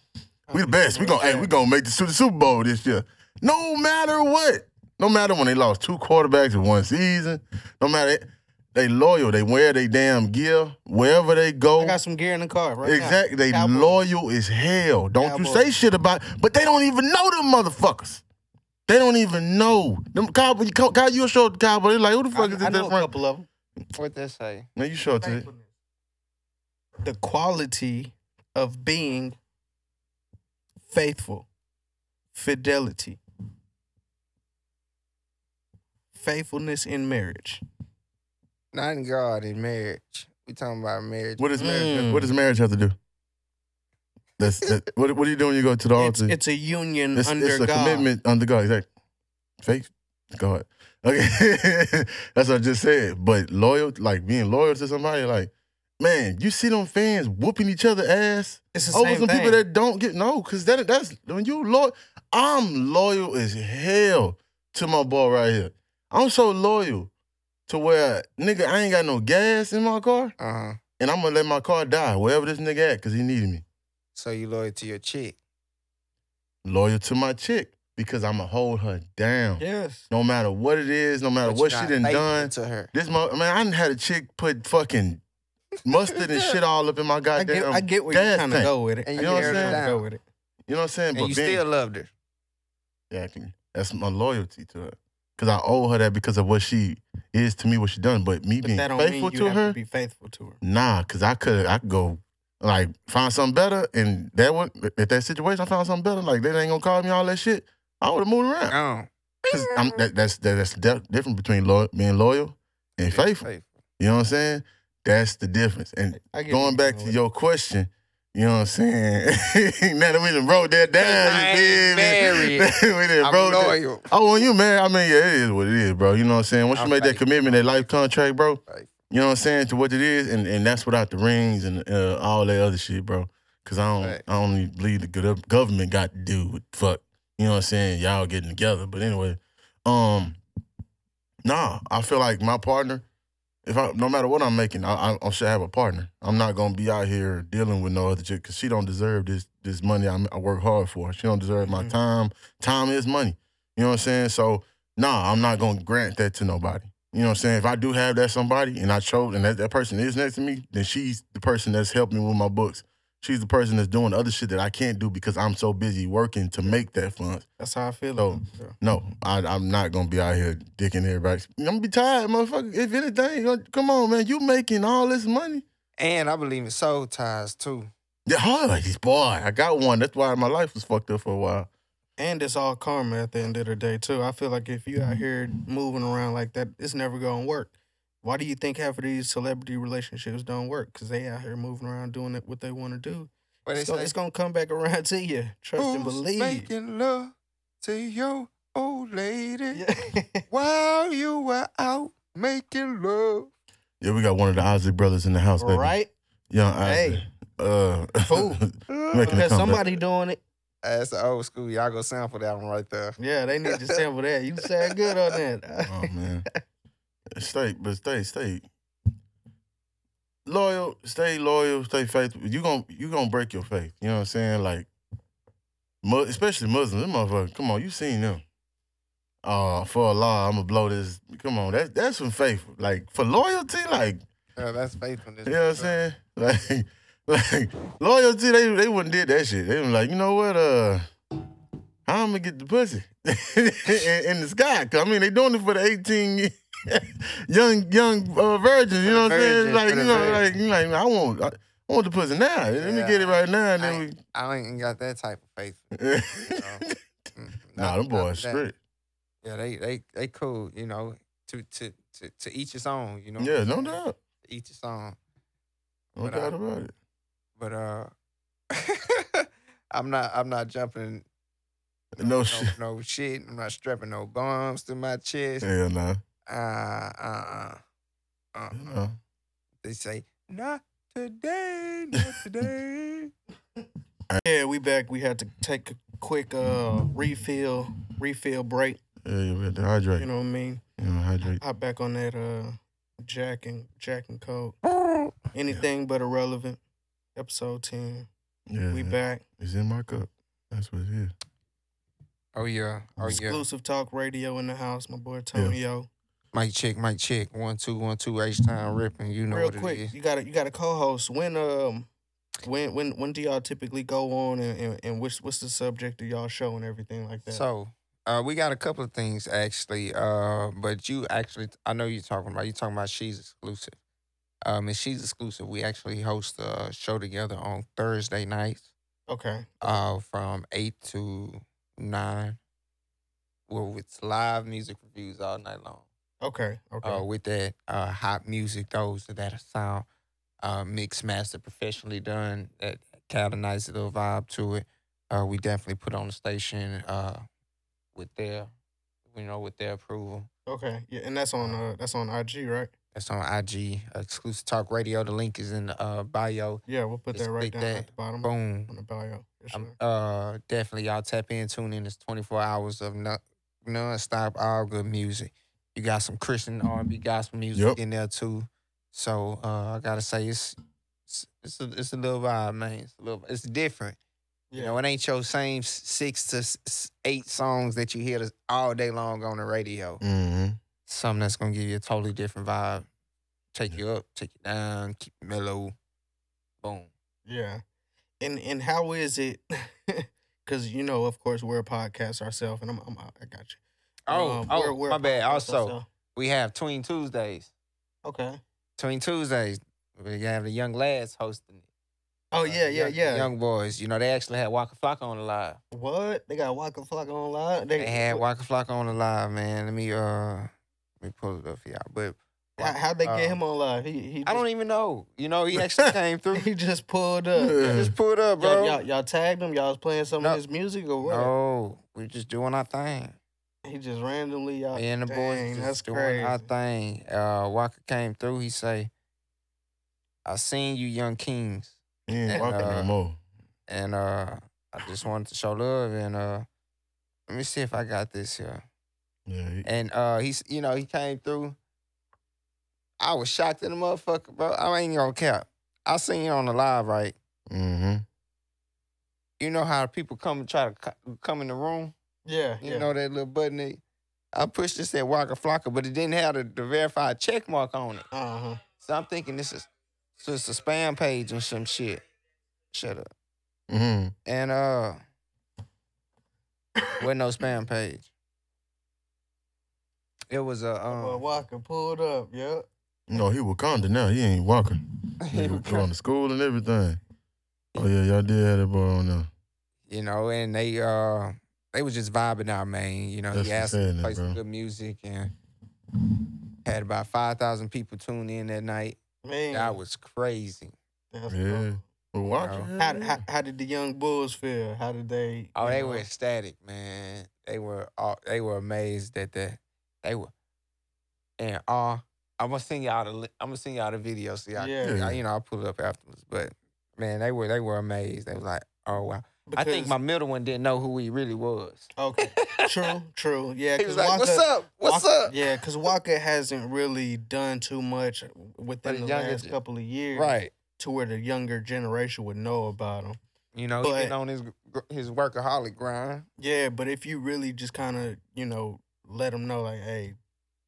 We the best. We gonna hey, we gonna make the Super Bowl this year. No matter what. No matter when they lost two quarterbacks in one season. No matter they loyal. They wear their damn gear wherever they go. I got some gear in the car right exactly. now. They Cowboys. loyal as hell. Don't you say shit about but they don't even know them motherfuckers. They don't even know. Them cowboy, you, cow, you show the cowboy, They're like, who the fuck I, is I this? know a couple of them. What that say? Man, you show it to it. The quality of being faithful, fidelity, faithfulness in marriage. Not in God in marriage. We talking about marriage. What does marriage Mm. what does marriage have to do? That's that, what what do you do when you go to the altar? it's a union It's, under it's a God. commitment under God, exactly. Faith, God. Okay, that's what I just said. But loyal, like being loyal to somebody, like man, you see them fans whooping each other ass It's the over same some thing. people that don't get no, because that that's when you loyal. I'm loyal as hell to my boy right here. I'm so loyal to where nigga I ain't got no gas in my car, Uh huh. and I'm gonna let my car die wherever this nigga at, cause he needed me. So you loyal to your chick. Loyal to my chick because I'ma hold her down. yes. No matter what it is, no matter but what you're she not done faithful done. to her. This mo- man, I done had a chick put fucking mustard and shit all up in my I goddamn. get, I get where you're gas trying to tank. go with it. And I you get know where what I'm you're trying to saying? go with it. You know what I'm saying? And you being- still loved her. Yeah, I can- that's my loyalty to her. Cause I owe her that because of what she is to me, what she done. But me But being that don't mean faithful you to have her, to be faithful to her. nah. Cause I could, I could go like find something better, and that would if that situation I found something better, like they ain't gonna call me all that shit. I would have moved around. Oh, Cause I'm, that, that's that, that's the difference between loyal, being loyal and faithful. You know what I'm saying? That's the difference. And going back to your question, you know what I'm saying? now that we done wrote that down, I you ain't feel me? we done I'm wrote that. loyal. Oh, when you married, I mean, yeah, it is what it is, bro. You know what I'm saying? Once you I'm make that commitment, that life contract, bro, Faithful. you know what I'm saying, to what it is, and, and that's without the rings and uh, all that other shit, bro. Cause I don't, Right. I don't even believe the gov- government got to do with fuck. You know what I'm saying? Y'all getting together, but anyway, um, nah, I feel like my partner. If I, no matter what I'm making, I, I, I should have a partner. I'm not gonna be out here dealing with no other chick because she don't deserve this this money I, I work hard for. She don't deserve my Mhm. time. Time is money. You know what I'm saying? So, nah, I'm not gonna grant that to nobody. You know what I'm saying? If I do have that somebody and I chose and that, that person is next to me, then she's the person that's helped me with my books. She's the person that's doing other shit that I can't do because I'm so busy working to make that funds. That's how I feel. So- about it, bro. No, I, I'm not gonna be out here dicking everybody. I'm gonna be tired, motherfucker. If anything, come on, man. You making all this money? And I believe in soul ties too. Yeah, oh, like this boy. I got one. That's why my life was fucked up for a while. And it's all karma at the end of the day too. I feel like if you out mm-hmm. here moving around like that, it's never gonna work. Why do you think half of these celebrity relationships don't work? Because they out here moving around doing it what they want to do. What they It's gonna, it's gonna come back around to you. Trust and believe. making love to your old lady Yeah. while you were out making love. Yeah, we got one of the Isaac brothers in the house, baby. right? Young Hey. Isaac. Uh, Who? Because somebody doing it. That's the old school. Y'all go sample that one right there. Yeah, they need to sample that. You sound good on that. Oh man, stay, but stay, stay loyal, stay loyal, stay faithful. You gonna you gonna break your faith. You know what I'm saying? Like, especially Muslims, them motherfuckers. Come on, you seen them. Uh, for Allah, I'm gonna blow this. Come on, that's that's some faith. Like for loyalty, like Yeah, that's faithfulness. you know what I'm saying? Like, like loyalty, they they wouldn't did that shit. They was like, you know what? Uh, how I'm gonna get the pussy in, in the sky? 'Cause, I mean, they doing it for the 18 year- young young uh, virgins. You know what I'm saying? Like you know, like you like I want I, want the pussy now. Let me get it right now, and I then ain't, I ain't got that type of faith. we. Mm, nah, them boys straight. Yeah, they they they cool. You know, to to to to each his own. You know. Yeah, no doubt, Each his own. no But, uh, doubt about it. But uh, I'm not I'm not jumping. No no, shit. no shit. I'm not strapping no bombs to my chest. Hell nah. Uh, uh, uh, uh. Hell nah. They say not today, not today. Yeah, we back. We had to take a quick uh refill, refill break. Yeah, yeah, we had to hydrate. You know what I mean? You know, hydrate. Hop back on that uh Jack and Jack and Coke. Anything but irrelevant. Episode ten. Yeah, We back. It's in my cup. That's what it is. Oh yeah, oh yeah. Exclusive talk radio in the house. My boy Tonyo. Mic check, mic check. One two, one two. H time ripping. You know Real what quick, is. you got a you got a co-host. When um when when when do y'all typically go on and, and, and what's what's the subject of y'all show and everything like that? So, uh, we got a couple of things actually. Uh, but you actually, I know you're talking about. You talking about she's exclusive. Um, and she's exclusive. We actually host a show together on Thursday nights. okay. uh, from eight to nine. Well, it's live music reviews all night long. Okay. Okay. Uh, with that uh, hot music, those that sound uh, mixed, master, professionally done. That kind of nice little vibe to it. Uh, we definitely put on the station uh, with their you know, with their approval. Okay, yeah, and that's on uh that's on IG, right? That's on IG, exclusive talk radio. The link is in the uh, bio. Yeah, we'll put Just that right down that. at the bottom Boom. on the bio. Yes, Um, uh, definitely, y'all tap in, tune in. It's 24 hours of non non-stop, all good music. You got some Christian R&B gospel music Yep. in there too. So uh, I gotta say, it's it's it's a, it's a little vibe, man. It's a little, it's different. yeah, You know, it ain't your same six to eight songs that you hear all day long on the radio. Mm-hmm. Something that's gonna give you a totally different vibe. Take you up, take you down, keep you mellow. Boom. yeah. And and how is it? Because you know, of course, we're a podcast ourselves, and I'm, I'm I got you. Oh, Um, oh, we're- we're my bad. Also, we have Tween Tuesdays. okay. Tween Tuesdays, we have the young lads hosting it. Oh Uh, yeah, yeah, yeah. Young boys, you know, they actually had Waka Flocka on the live. What they got Waka Flocka on live? They had Waka Flocka on the live, man. Let me uh, let me pull it up for y'all. But How, how'd they get uh, him on live? He he. I don't even know. You know, he actually came through. He just pulled up. Yeah. Just pulled up, Y'all, bro. y'all, y'all tagged him. Y'all was playing some No. of his music or what? No, we're just doing our thing. He just randomly y'all. Me and the Dang, boys that's just doing crazy. our thing. Uh, Waka came through. He say, "I seen you, young kings." He ain't And, walking uh, no more. and uh I just wanted to show love and uh let me see if I got this here. Yeah, he, And uh he's you know, he came through. I was shocked in the motherfucker, bro. I ain't gonna cap. I seen you on the live, right? mm-hmm. You know how people come and try to co- come in the room? Yeah, You yeah. know that little button they, I pushed this at Waka Flocka, but it didn't have the, the verified check mark on it. Uh huh. So I'm thinking this is just a spam page and some shit. Shut up. Mm-hmm. And uh wasn't no spam page. It was a Well, um Waka pulled up. Yeah. No, he Wakanda now. He ain't walking. He was going to school and everything. Oh yeah, y'all did have that boy on there. you know, and they uh they was just vibing out, man. You know, That's he the asked them to play some good music and had about five thousand people tune in that night. Man. That was crazy. that's Yeah. dope. But watch know. How, how how did the young bulls feel? How did they? Oh, they know- were ecstatic, man. They were all, they were amazed that the they were and uh I'm gonna send y'all the I'm gonna send y'all the video so y'all, Yeah. y'all- you know I'll pull it up afterwards. But man, they were they were amazed. They was like, oh wow. I think my middle one didn't know who he really was. Okay. True. True. Yeah. He was like, "What's up? What's Waka- up?" Yeah, because Waka hasn't really done too much within the the last gen- couple of years, Right. To where the younger generation would know about him. You know, he But- been on his his workaholic grind. Yeah, but if you really just kind of, you know, let them know, like, hey,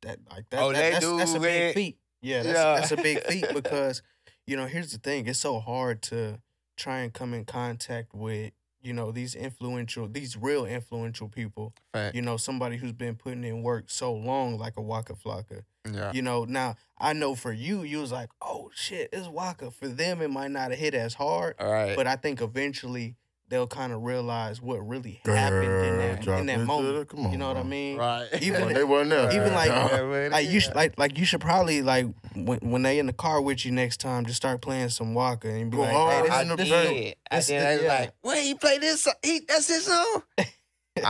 that like that, Oh, that- that that's, that's a big feat. Yeah, that's, Yeah. that's a big feat because, you know, here's the thing: it's so hard to try and come in contact with, you know, these influential, these real influential people. Fact. You know, somebody who's been putting in work so long, like a Waka Flocka. Yeah. You know, now I know for you, you was like, oh shit, it's Waka. For them, it might not have hit as hard, All right. but I think eventually they'll kind of realize what really Girl, happened in that in that moment. come on, you know what I mean? right. even- Well, they wasn't there. even like- Yeah, man, Like you should like like you should probably like when when they in the car with you next time, just start playing some Waka and be Go like, hard hey, this, I in the this, paint. did. I this- did. I was yeah. like, wait, he played this song? He that's his song? I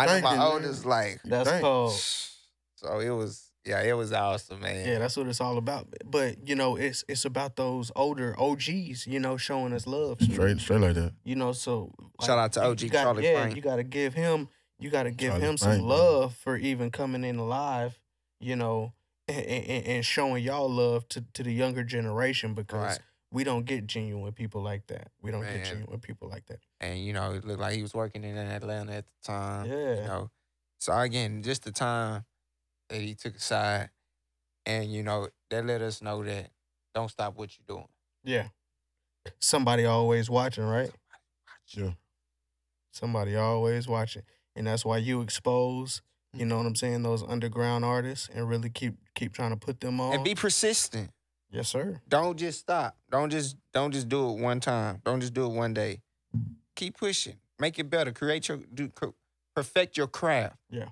know Thank my oldest like that's Thank- cold. so it was yeah, it was awesome, man. Yeah, that's what it's all about. But you know, it's it's about those older OGs, you know, showing us love. Straight, straight like that. You know, so Shout out to OG you got, Charlie Yeah, Frank. you got to give him. You got to give Charlie him some Frank, man. love for even coming in alive. You know, and, and, and showing y'all love to, to the younger generation because Right. we don't get genuine people like that. We don't Man. get genuine people like that. And you know, it looked like he was working in Atlanta at the time. Yeah. You know. So again, just the time that he took aside and you know, that let us know that don't stop what you're doing. Yeah. Somebody always watching, right? Sure. Somebody always watching, and that's why you expose. You know what I'm saying? Those underground artists, and really keep keep trying to put them on. And be persistent. yes, sir. Don't just stop. Don't just don't just do it one time. Don't just do it one day. Keep pushing. Make it better. Create your do perfect your craft. Yeah.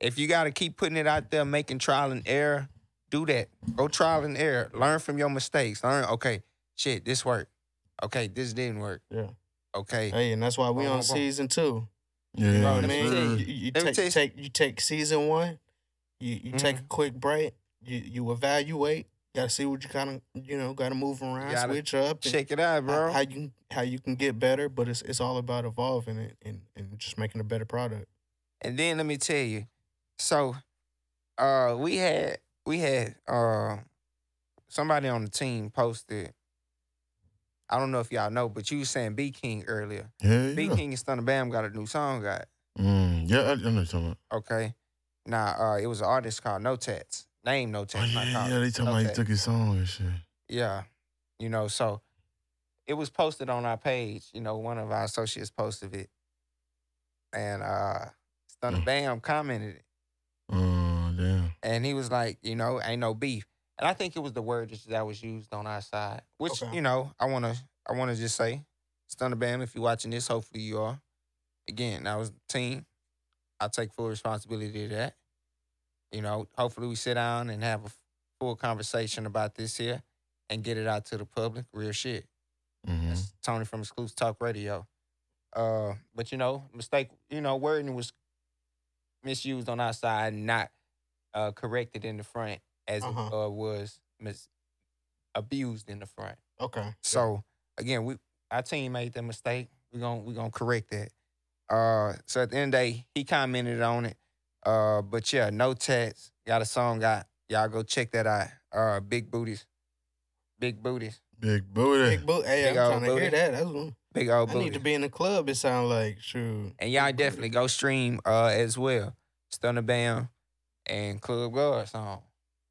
If you got to keep putting it out there, making trial and error, do that. Go trial and error. Learn from your mistakes. Learn. Okay, shit, this worked. Okay, this didn't work. Yeah. Okay. Hey, and that's why we on boom, boom. season two. Yeah, You know what I mean? tell You, you- you let me take, you- take you take season one, You you take a Mm-hmm. quick break. You you evaluate. You gotta see what you kind of you know got to move around, Gotta switch up, and Check it out, how- bro. How you how you can get better. But it's it's all about evolving it and, and just making a better product. And then let me tell you, so uh we had we had uh somebody on the team posted. I don't know if y'all know, but you was saying BeatKing earlier. Yeah, B yeah. King and Stunner Bam got a new song out. Mm, yeah, I, I know what you're talking about. Okay. Now uh it was an artist called No Tats. Name No Oh, Tats. not yeah, yeah, they talking No about he took his song and shit. Yeah. You know, so it was posted on our page. You know, one of our associates posted it. And uh Stunner Mm. Bam commented it. Oh, damn. And he was like, you know, ain't no beef. And I think it was the word that- that was used on our side. Which, Okay. you know, I wanna I wanna just say, Stunner Bam, if you're watching this, hopefully you are. Again, that was the team. I take full responsibility of that. You know, hopefully we sit down and have a full conversation about this here and get it out to the public. Real shit. Mm-hmm. That's Tony from Exclusive Talk Radio. Uh, but you know, mistake, you know, wording was misused on our side, not uh, corrected in the front as Uh-huh. it uh, was mis- abused in the front. Okay. So again, we our team made that mistake. We're gonna we're gonna correct that. Uh, so at the end of the day, he commented on it. Uh, but yeah, no tats. Got a song out. Y'all go check that out. Uh, big booties, big booties, Big booty. Big boot. Hey, Big I'm old trying to hear that. That's one. Big old I booty. need to be in the club. It sound like true. And y'all Big booty. definitely go stream uh as well. Stunner Bam and Club Guard song.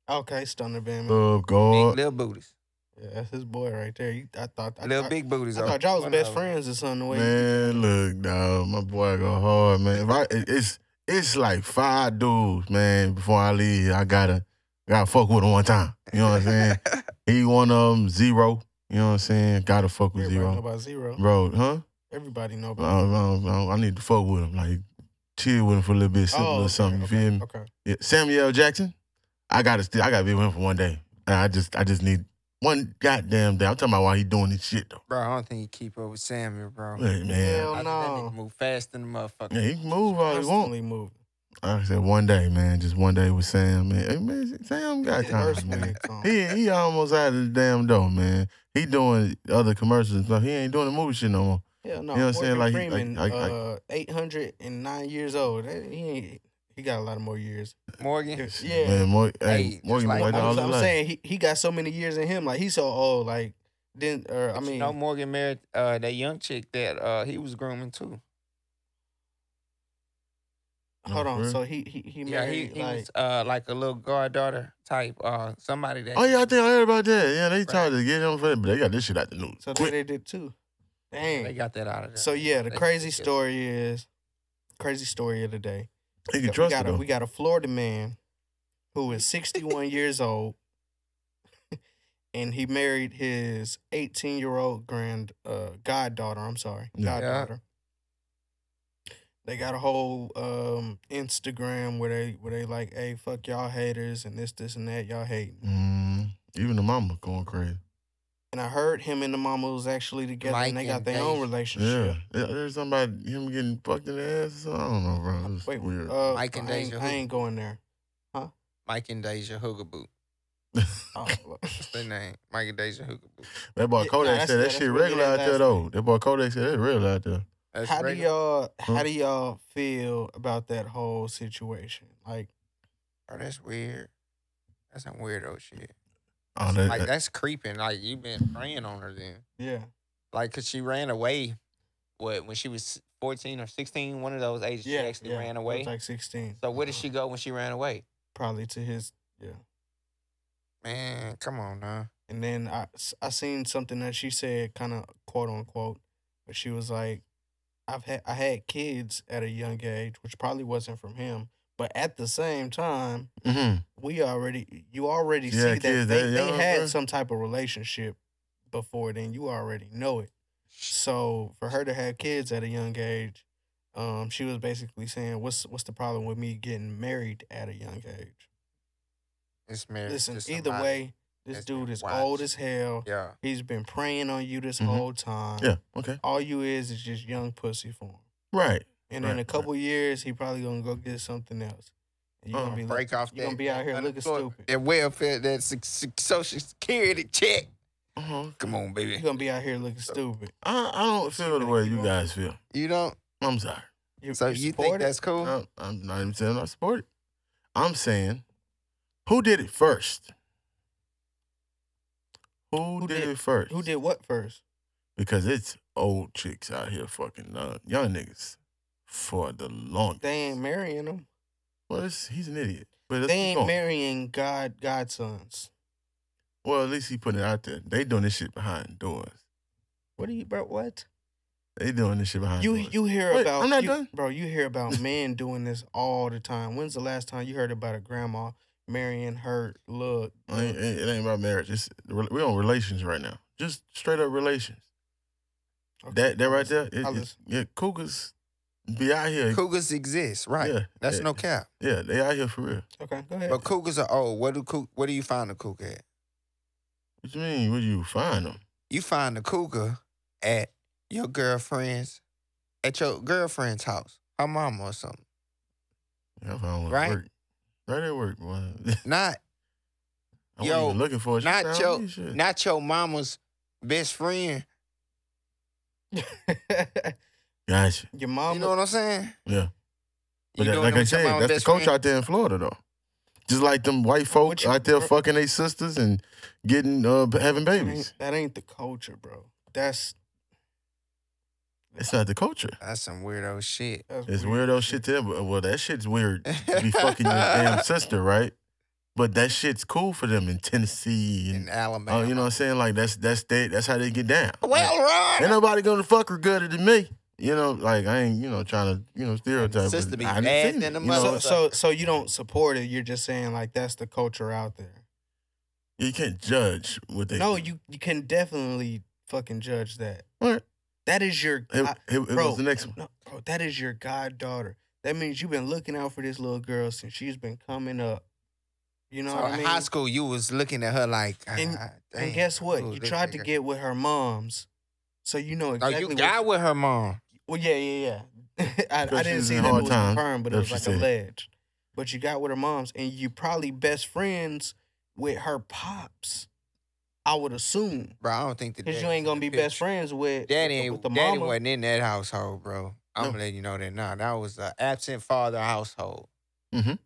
Okay, Stunner Bam. Love Big God. little booties. Yeah, that's his boy right there. You, I thought. I Little thought, big booties. I though. thought y'all was One best of 'em. friends or something. The way Man, look, dog, my boy go hard, man. If I, it- it's it's like five dudes, man. Before I leave, I gotta gotta fuck with him one time. You know what I'm saying? he one of them, zero. You know what I'm saying? Gotta fuck with Everybody know zero, about zero. bro. Huh? Everybody know I, about. I, I, I need to fuck with him, like chill with him for a little bit, sip a oh, little okay, something. You okay, feel me? Okay. Yeah, Samuel Jackson. I gotta still, I gotta be with him for one day. And I just, I just need one goddamn day. I'm talking about why he doing this shit though. Bro, I don't think you keep up with Samuel, bro. Hey, man. Hell I think that no. nigga move fast than the motherfucker. Yeah, he can move all he want. Constantly moving. Like I said, one day, man, just one day with Sam, man. Hey, man, Sam got time, man. He he almost out of the damn door, man. He doing other commercials and stuff. He ain't doing the movie shit no more. Hell no. You know what I'm saying? Morgan Like, Freeman, like- like- uh, 809 years old. That- He ain't. He got a lot of more years. Morgan. Yeah. man. More, Hey, hey, Morgan like- like, I'm, all I'm saying he, he got so many years in him. Like he's so old. Like didn't or I mean you know Morgan married uh, that young chick that uh, he was grooming too. Hold on. So he he he Yeah, he, married he like was uh, like a little goddaughter type, uh, somebody that. Oh yeah, I think I heard about that. Yeah, they tried to get him for it, but they got this shit out the news. so Quick. they, they did too. Dang. They got that out of there. So yeah, the They- crazy they- story is crazy story of the day. He We can got, we trust it got a, though. we got a Florida man who is 61 years old, and he married his 18 year old grand uh, goddaughter. I'm sorry, Yeah. Yeah. goddaughter. They got a whole um, Instagram where they where they like, hey, fuck y'all haters and this this and that y'all hate. Mm, even the mama going crazy. And I heard him and the mama was actually together and they Mike got their own relationship. Yeah. yeah, there's somebody him getting fucked in the ass. Or something. I don't know, bro. It was Wait, weird. uh, Mike and I ain't, Deja I who? ain't going there. Huh? Mike and Deja Hoogaboot. Oh, What's their name? Mike and Deja Hoogaboot. that boy Yeah, Kodak nah, said that that's shit regular out there though. what- That boy Kodak said that's regular out there. That's how do y'all how mm. do y'all feel about that whole situation? Like, Oh, that's weird. That's some weirdo shit. Oh, that, like that- that's creeping. Like you've been preying on her then. yeah, Like, cause she ran away. What when she was fourteen or sixteen? One of those ages. yeah, she actually yeah. ran away. was like sixteen. so where did uh-huh. she go when she ran away? Probably to his yeah. Man, come on now. And then I I seen something that she said, kind of quote unquote, but she was like, "I've had I had kids at a young age, which probably wasn't from him, but at the same time, Mhm. we already you already She see that they, they had bruh? some type of relationship before then. You already know it. So for her to have kids at a young age, um, she was basically saying, "What's what's the problem with me getting married at a young age?" It's married. Listen, to either somebody. way, this that's dude is old as hell. Yeah. He's been preying on you this Mhm. whole time. Yeah. Okay. All you is is just young pussy for him. Right. And Right, in a right. couple years, he probably gonna go get something else. You gonna Uh, be break off you that. gonna be out here looking stupid. That welfare, that social security check. Uh-huh. Come on, baby. You baby. gonna be out here looking stupid. I, I don't feel the way you guys feel. You don't. I'm sorry. You, So you you think it? that's cool? I'm, I'm not even saying I support it. I'm saying, who did it first? Who, Who did, did- it first? Who did what first? Because it's old chicks out here fucking uh, young niggas for the longest. They ain't marrying them. Well, it's, he's an idiot. But They ain't marrying God godsons. Well, at least he put it out there. They doing this shit behind doors. What are you, bro? What? They doing this shit behind You doors. you hear Wait, about I'm not you- done. bro? You hear about men doing this all the time. When's the last time you heard about a grandma marrying her look. It ain't, it ain't about marriage. It's we're on relations right now. Just straight up relations. Okay, That that right there, listen. it, I'll it's, listen. yeah, cougars be out here. Cougars exist, right? Yeah, That's yeah, no cap. Yeah, they out here for real. Okay, go ahead. But cougars are old. What do cou- What do you find a cougar at? What you mean? Where do you find them? You find a cougar at your girlfriend's, at your girlfriend's house, her mama or something. I found one Right? at work. Right at work, boy. Not I Yo, wasn't even looking for it. She not found your- me, shit. not your mama's best friend. Gotcha. Your mama. You know what I'm saying? Yeah. But that, like I with your said, that's the best coach friend? out there in Florida, though. Just like them white folks out there bro- fucking their sisters and getting uh having that, babies. ain't, that ain't the culture, bro. That's It's not the culture. That's some weirdo shit. that's It's weird weirdo shit to them. Well, that shit's weird to be fucking your damn sister, right? But that shit's cool for them in Tennessee in and Alabama. oh, you know what I'm saying? Like that's that's they, that's how they get down. Like, well, ain't Ron. nobody gonna fuck her gooder than me. You know, like I ain't you know trying to you know stereotype. sister but be I done bad seen than it, the you know? So, mother. so so you don't support it. You're just saying like that's the culture out there. You can't judge what they. No, you you can definitely fucking judge that. What? That is your It, god- it, it bro, was the next one. No, bro, that is your goddaughter. That means you've been looking out for this little girl since she's been coming up. You know So what I in mean? high school, you was looking at her like, And- "Ah, and guess what? You tried to get with her mom's, so you know exactly. Oh, exactly. you what got with her mom. Well, yeah, yeah, yeah. I, I didn't see in that it was times. confirmed, but it was what like she said. alleged. But you got with her mom's, and you probably best friends with her pops. I would assume, Bro, I don't think that. because you ain't gonna be in best friends with Daddy with, ain't with the daddy mama. wasn't in that household, bro. I'm No. gonna let you know that now. That was an absent father household. Mhm.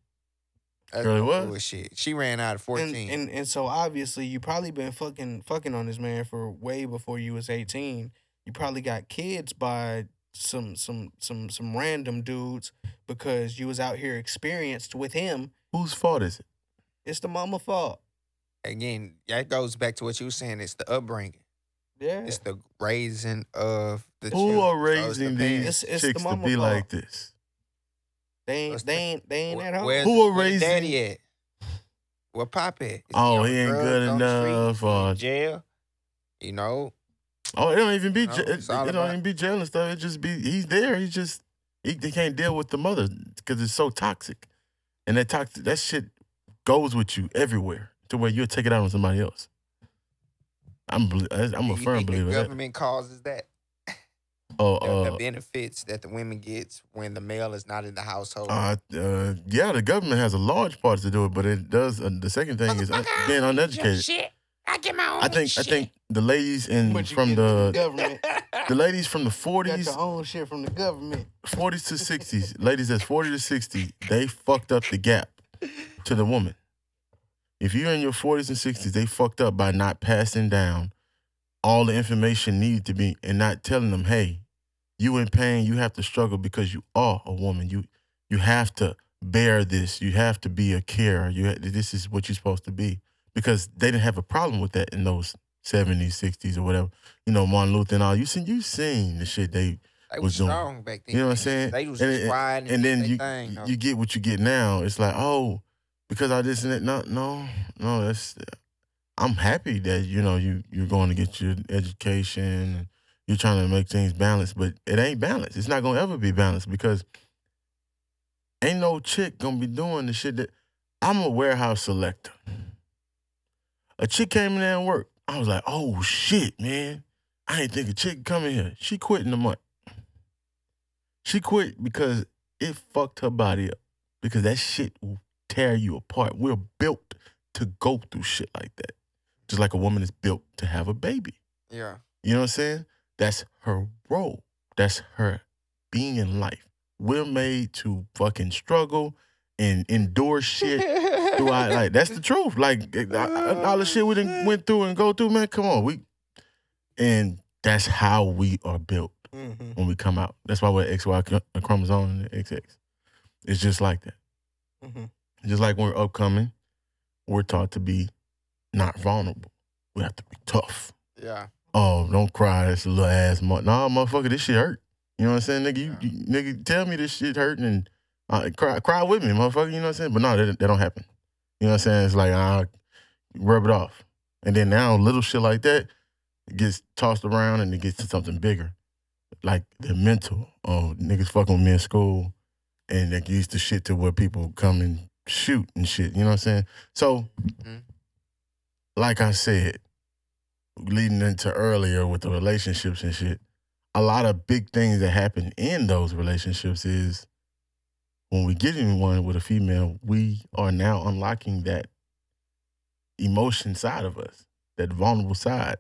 That's Really no was. bullshit. She ran out of 14. And, and and so obviously you probably been fucking fucking on this man for way before you was eighteen. You probably got kids by some some some some random dudes because you was out here experienced with him. Whose fault is it? It's the mama fault. Again, that goes back to what you were saying. It's the upbringing. Yeah. It's the raising of the Who children. are So the raising parents. these It's- it's the chicks to be fault. like this? They What's ain't they ain't they ain't Wh- at home. Where's, Who are where raising- daddy at? Where Pop at? Is Oh, he ain't good on the street? enough, He in or- jail. You know, Oh, it don't even be. No, ja- it, it don't about- even be jail and stuff. It just be he's there. He just he, he can't deal with the mother because it's so toxic, and that toxic that shit goes with you everywhere to where you'll take it out on somebody else. I'm belie- I'm you a firm think the believer in that. government causes that. Oh, The, the uh, benefits that the women gets when the male is not in the household. uh, uh, yeah, the government has a large part to do it, but it does. Uh, the second thing is un- being uneducated. Shit. I get my own I think I think the ladies in from get it from the government. the ladies from the You got forties your own shit from the government. 40s to 60s, ladies that's 40 to 60, they fucked up the gap to the woman. If you're in your 40s and 60s, they fucked up by not passing down all the information needed to be and not telling them, hey, you in pain, you have to struggle because you are a woman. You you have to bear this. You have to be a carer. You this is what you're supposed to be. Because they didn't have a problem with that in those 70s, 60s, or whatever. You know, Martin Luther and all. You seen you seen the shit they They was was doing. back then. You know what I'm saying? They was And quiet and, and then you thing, you get what you get now. It's like, oh, because I just. No, no, no. That's I'm happy that you know you you're going to get your education and you're trying to make things balanced, but it ain't balanced. It's not gonna ever be balanced because ain't no chick gonna be doing the shit that I'm a warehouse selector. A chick came in there and worked. I was like, oh shit, man. I ain't think a chick coming here. She quit in a month. She quit because it fucked her body up. Because that shit tear you apart. We're built to go through shit like that. Just like a woman is built to have a baby. Yeah. You know what I'm saying? That's her role. That's her being in life. We're made to fucking struggle and endure shit throughout. Like that's the truth. Like all the shit we done went through and go through, man. Come on, we and that's how we are built Mm-hmm. when we come out. That's why we're XY chro- chromosome and XX. It's just like that. Mm-hmm. Just like when we're upcoming, we're taught to be not vulnerable. We have to be tough. Yeah. Oh, don't cry. That's a little ass. Nah, motherfucker, this shit hurt. You know what I'm saying, nigga? You, you nigga, tell me this shit hurting and uh, cry, cry with me, motherfucker. You know what I'm saying? But no, that, that don't happen. You know what I'm saying? It's like I rub it off, and then now little shit like that gets tossed around and it gets to something bigger, like the mental. Oh, niggas fucking with me in school, and they used to shit to where people come and shoot and shit. You know what I'm saying? So, Mhm. like I said, leading into earlier with the relationships and shit, a lot of big things that happen in those relationships is when we get in one with a female, we are now unlocking that emotion side of us, that vulnerable side.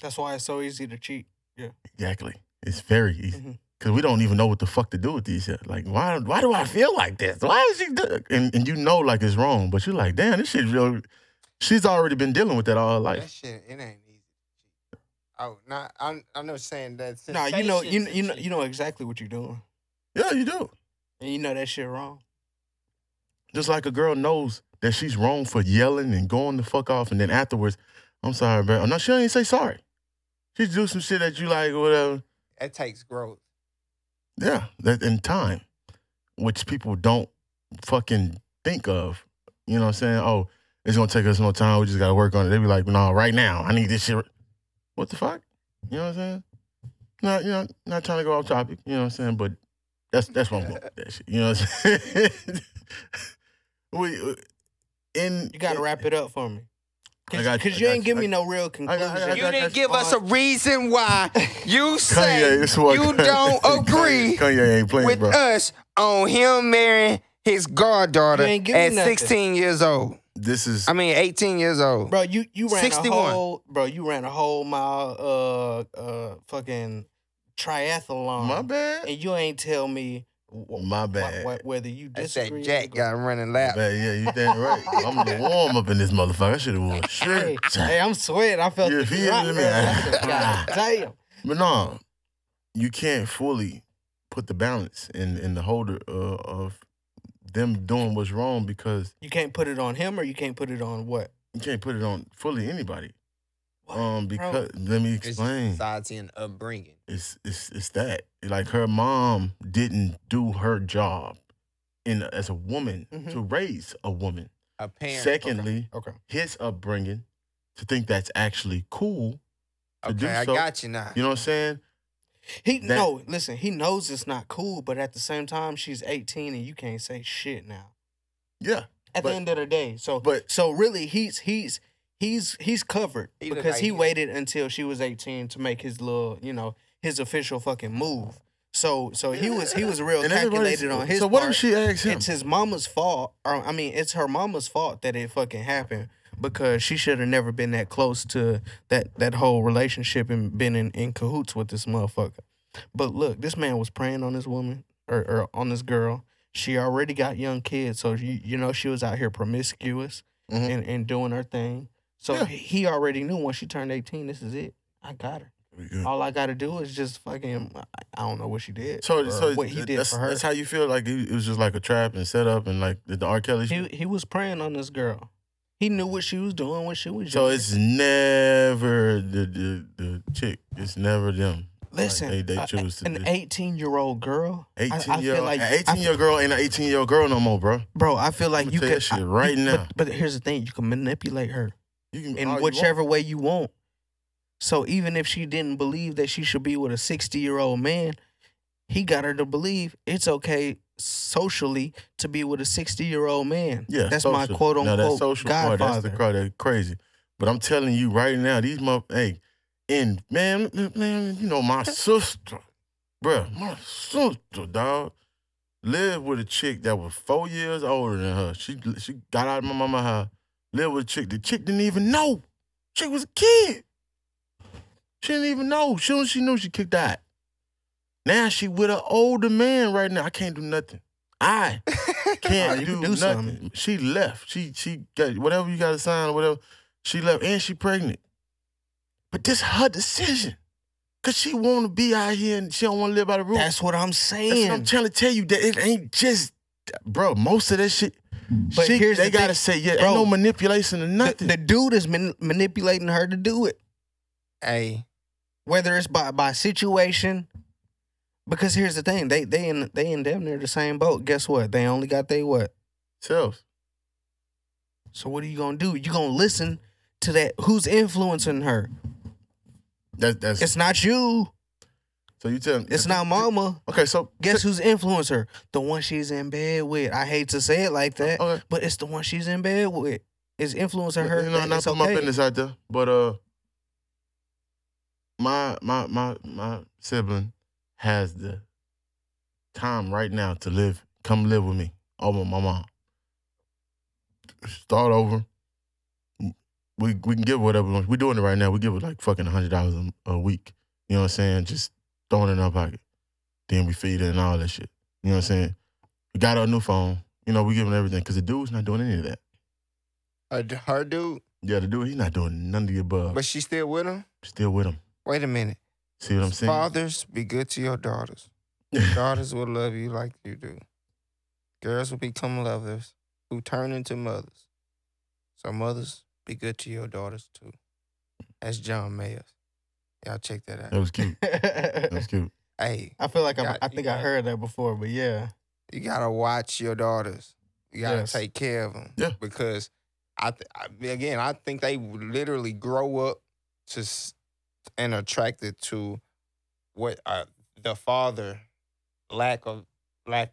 That's why it's so easy to cheat. Yeah. Exactly. It's very easy. Mhm. Cause we don't even know what the fuck to do with these shit. Like, why why do I feel like this? Why is she do and, and you know like it's wrong, but you're like, damn, this shit real she's already been dealing with that all her That life. shit, it ain't easy. Oh, not. I'm. I'm not saying that. Nah, you know, you you know, you know exactly what you're doing, Yeah, you do. and you know that shit wrong. Just like a girl knows that she's wrong for yelling and going the fuck off, and then afterwards, I'm sorry, bro. No, she don't even say sorry. She do some shit that you like whatever. shit. It takes growth. Yeah, that in time, which people don't fucking think of. You know what I'm saying? Oh, it's gonna take us no time. We just gotta work on it. They be like, no, right now, I need this shit. What the fuck? You know what I'm saying? Not, you know, not trying to go off topic. You know what I'm saying? But that's that's what I'm going with that shit. You know what I'm saying? we in You got to wrap it up for me, I cause, got you, 'cause I you got ain't you. give me no real conclusion. I got- You I didn't give us a reason why you say Kanye, this one, you don't agree Kanye, Kanye ain't playing, with bro. us on him marrying his goddaughter You ain't give me at nothing. 16 years old. This is I mean, 18 years old. bro. You you ran 61. a whole bro. You ran a whole mile uh uh fucking triathlon. my bad. and you ain't tell me wh- My bad. wh- whether you That's disagree. that Jack got running lap. Man, yeah, you damn right. I'm the warm up in this motherfucker. I should have worn a Hey, shirt. hey, I'm sweating. I felt You the feel drop, me? man. God damn. But no, you can't fully put the balance in in the holder uh, of them doing what's wrong because You can't put it on him, or you can't put it on what? you can't put it on fully anybody. What, Um, bro? because let me It's explain. society and upbringing. It's it's it's that like her mom didn't do her job in as a woman Mhm. to raise a woman. A parent. Secondly, Okay. his upbringing to think that's actually cool. to okay, do I so. got you now. You know what I'm saying? He That- no, listen. He knows it's not cool, but at the same time, she's 18 and you can't say shit now. Yeah. At But- the end of the day, so But so really, he's he's he's he's covered He because like he he- waited until she was 18 to make his little, you know, his official fucking move. So so he was he was real and everybody's- calculated on his So what part. if she asks him? It's his mama's fault. Or I mean, it's her mama's fault that it fucking happened because she should have never been that close to that that whole relationship and been in, in cahoots with this motherfucker. But look, this man was preying on this woman or, or on this girl. She already got young kids, so you you know she was out here promiscuous Mhm. and, and doing her thing. So Yeah. he already knew once she turned eighteen, this is it. I got her. Good. All I got to do is just fucking. I- don't know what she did. So, so what he did that's, for her. That's how you feel like it, was just like a trap and set up and like the, R. Kelly. He shit? he was preying on this girl. He knew what she was doing when she was So young. it's never the, the the chick. It's never them. Like, listen. they they a- choose to. an do- eighteen year old girl. I- I Eighteen-year-old, like an eighteen year girl ain't an eighteen year old girl no more, bro. bro. I feel like you that shit I- right now. But, but here's the thing: you can manipulate her You can in all you whichever way you want. So even if she didn't believe that she should be with a sixty year old man, he got her to believe it's okay socially to be with a sixty year old man. Yeah, that's my quote unquote that social part. That's the that's crazy. But I'm telling you right now, these mother, hey, and man, man, you know my sister, bruh, my sister, dog. lived with a chick that was four years older than her. She she got out of my mama house, lived with a chick. The chick didn't even know. Chick was a kid. She didn't even know. Soon as she knew, she kicked out. Now she with an older man right now. I can't do nothing. I can't do, can do nothing. something. She left. She she got whatever you got to sign or whatever. She left and she pregnant. But this her decision. Cause she want to be out here and she don't want to live by the rules. That's what I'm That's saying. what I'm trying to tell you. That it ain't just, bro. Most of that shit, Mm. But she, here's they the gotta thing, say, yeah, bro, ain't no manipulation or nothing. the dude is man- manipulating her to do it, Hey, whether it's by by situation. Because here's the thing, they they in they in damn near the same boat. Guess what? They only got they what? Self. So what are you gonna do? You gonna listen to that? Who's influencing her? That, that's It's not you. So you tell. Me it's not mama. Okay, so Guess who's influencing her? The one she's in bed with. I hate to say it like that, Okay, but it's the one she's in bed with. Is influencing her. you know, not it's put my business out there, but uh, my my my my sibling has the time right now to live. Come live with me over my mom. Start over. We we can give whatever we want. We're doing it right now. We give her like fucking hundred dollars a week. You know what I'm saying? Just throwing it in our pocket. Then we feed it and all that shit. You know what I'm saying? We got a new phone. You know, we giving her everything because the dude's not doing any of that. her, her dude, Yeah, the dude, he's not doing none of the above. but she still with him. Still with him. Wait a minute. See what I'm saying? Fathers, be good to your daughters. Daughters will love you like you do. Girls will become lovers who turn into mothers. So mothers, be good to your daughters too. That's John Mayer. Y'all check that out. that was cute. That was cute. Hey, I feel like I, got- I you think I got- heard that before, but yeah. you gotta watch your daughters. You gotta Yes. take care of them. Yeah. Because I, th- I again, I think they literally grow up to s- and attracted to what uh, the father lack of lack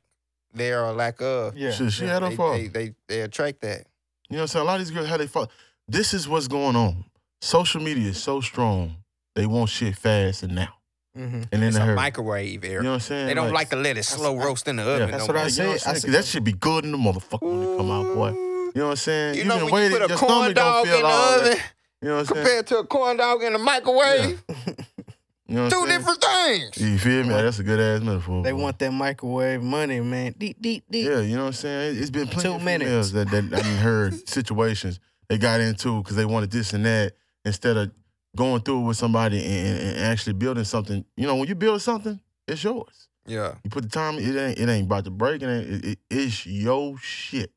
there or lack of. Yeah. Shit, she had her They, fault. they, they they attract that. You know what I'm saying? A lot of these girls, how they fall. This is what's going on. Social media is so strong. They want shit fast and now. Mhm. And then It's they a hurry. microwave era. You know what I'm saying? they don't like, to let it slow I- roast in the Yeah. oven. That's no what I more. You know what I'm said. I saying? 'Cause said- that should be good in the motherfucker when it come out, boy. You know what I'm saying? You Even know the when way you put a corn don't dog feel in the all that. oven You know what I'm saying? compared to a corn dog in the microwave, You know two saying? different things. You feel me? That's a good ass metaphor. They boy. want that microwave money, man. Deep, deep, deep. Yeah, you know what I'm saying? It's been plenty Two of minutes. females that, that I done heard situations they got into because they wanted this and that instead of going through it with somebody and, and actually building something. You know, when you build something, it's yours. Yeah. You put the time, it ain't it ain't about to break. It ain't it, it- it's your shit.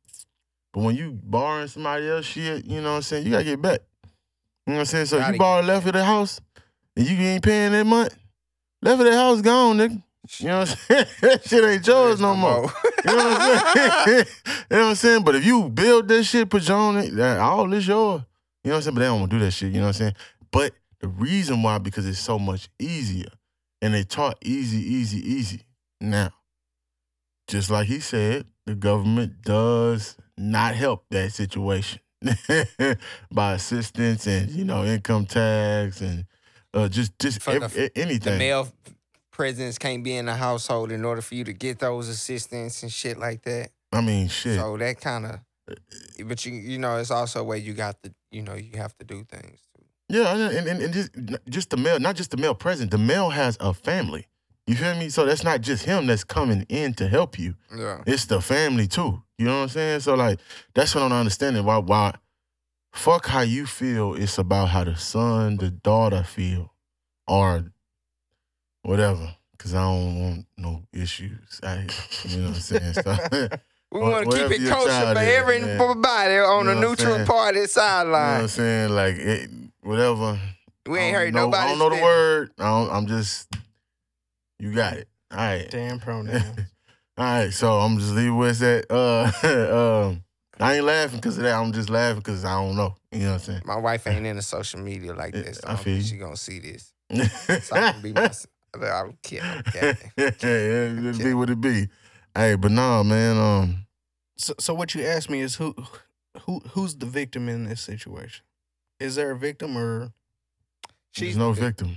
But when you borrowing somebody else shit, you know what I'm saying? You gotta get back. You know what I'm saying? So Gotta you borrow left of the house and you ain't paying that month, left of the house gone, nigga. You know what I'm saying? that shit ain't yours no more. You know what I'm saying? you know what I'm saying? But if you build this shit, put your own, all this yours. You know what I'm saying? But they don't want to do that shit. You know what I'm saying? But the reason why, because it's so much easier. And they taught easy, easy, easy. Now, just like he said, the government does not help that situation by assistance and, you know, income tax and uh, just just the- ev- the anything. male presence can't be in the household in order for you to get those assistance and shit like that. I mean, shit. So that kind of, but you you know, it's also a way you got to, you know, you have to do things. Yeah, and, and, and just just the male, not just the male present. The male has a family. You feel me? So that's not just him that's coming in to help you. Yeah. It's the family too. You know what I'm saying? So like that's what I'm understanding. Why why fuck how you feel. It's about how the son, the daughter feel, or whatever. Cause I don't want no issues. I, you know what I'm saying? So, We want to keep it kosher for everybody on You the know what neutral party part of you know what. I'm saying? Like it, whatever. we ain't heard know- nobody. I don't know the spit. word. I don't, I'm just. You got it. All right. Damn pronouns. All right. So I'm just leaving where it's at. Uh, um, I ain't laughing because of that. I'm just laughing because I don't know. You know what I'm saying? My wife ain't into social media like this. So I I feel feel you. she gonna see this. So I can be myself. I don't care. Okay. yeah, it be what it be. Hey, but nah, man. Um, So, so what you asked me is who, who, who's the victim in this situation? Is there a victim or? there's no victim.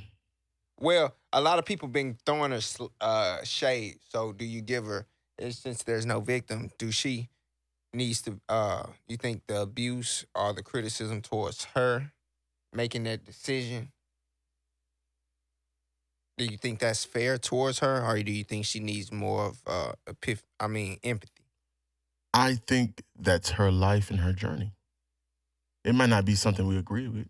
Well, a lot of people been throwing her sl- uh, shade. So do you give her since there's no victim, do she needs to? Uh, you think the abuse or the criticism towards her making that decision? Do you think that's fair towards her, or do you think she needs more of uh, epiph- I mean, empathy? I think that's her life and her journey. It might not be something we agree with.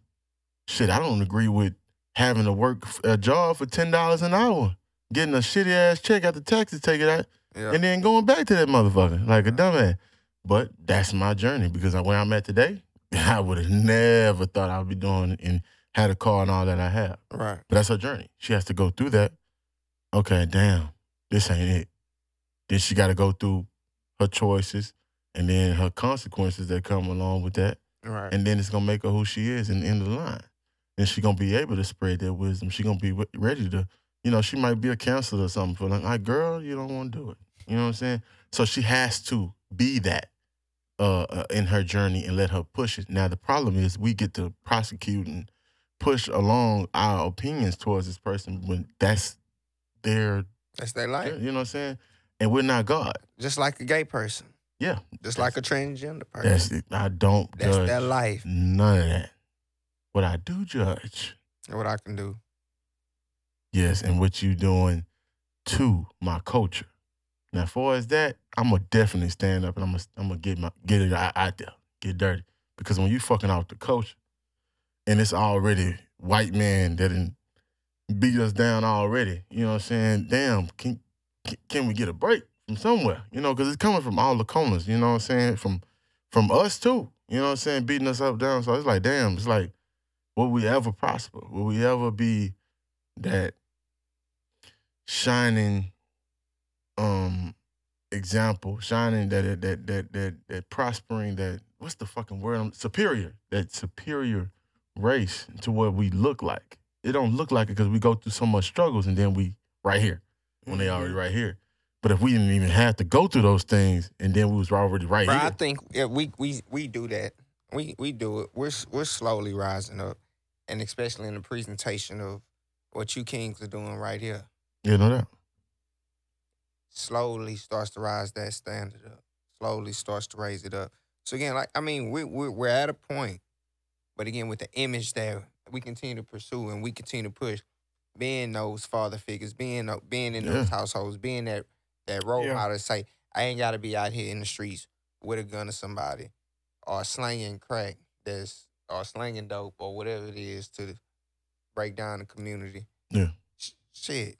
Shit, I don't agree with having to work a job for ten dollars an hour, getting a shitty ass check after taxes taken out, Yeah. and then going back to that motherfucker like a dumbass. But that's my journey because where I'm at today, I would have never thought I would be doing and had a car and all that I have. right. But that's her journey. She has to go through that. Okay, damn, this ain't it. Then she got to go through her choices and then her consequences that come along with that. Right. And then it's gonna make her who she is in the end of the line. And she gonna be able to spread that wisdom. She gonna be w- ready to, you know, she might be a counselor or something for like, like, girl, you don't want to do it. You know what I'm saying? So she has to be that uh, uh, in her journey and let her push it. Now the problem is we get to prosecute and push along our opinions towards this person when that's their, That's their life. you know what I'm saying? And we're not God. Just like a gay person. Yeah, Just like a transgender person. that's it. I don't That's judge their life. none of that. What I do judge, What I can do. yes, and what you doing to my culture. Now, as far as that, I'm gonna definitely stand up and I'm gonna I'm gonna get my get it out, out there, get dirty. Because when you fucking out the culture, and it's already white man that done beat us down already, you know what I'm saying? Damn, can can, can we get a break from somewhere? You know, because it's coming from all the corners. You know what I'm saying? From from us too. You know what I'm saying? Beating us up down. So it's like, damn, it's like, will we ever prosper? Will we ever be that shining um example, shining that that that that that prospering that what's the fucking word? I'm- Superior, that superior race to what we look like. It don't look like it because we go through so much struggles and then we right here when they already right here. But if we didn't even have to go through those things and then we was already right Bro, I think yeah, we we we do that. We we do it. We're we're slowly rising up, and especially in the presentation of what you kings are doing right here. you know that. Slowly starts to rise that standard up. Slowly starts to raise it up. So again, like I mean, we we we're at a point, but again, with the image that we continue to pursue and we continue to push, being those father figures, being tho- being in those households, being that that role Yeah. model to say, I ain't got to be out here in the streets with a gun or somebody, or slanging crack that's or slanging dope or whatever it is to break down the community. Yeah. Sh- Shit,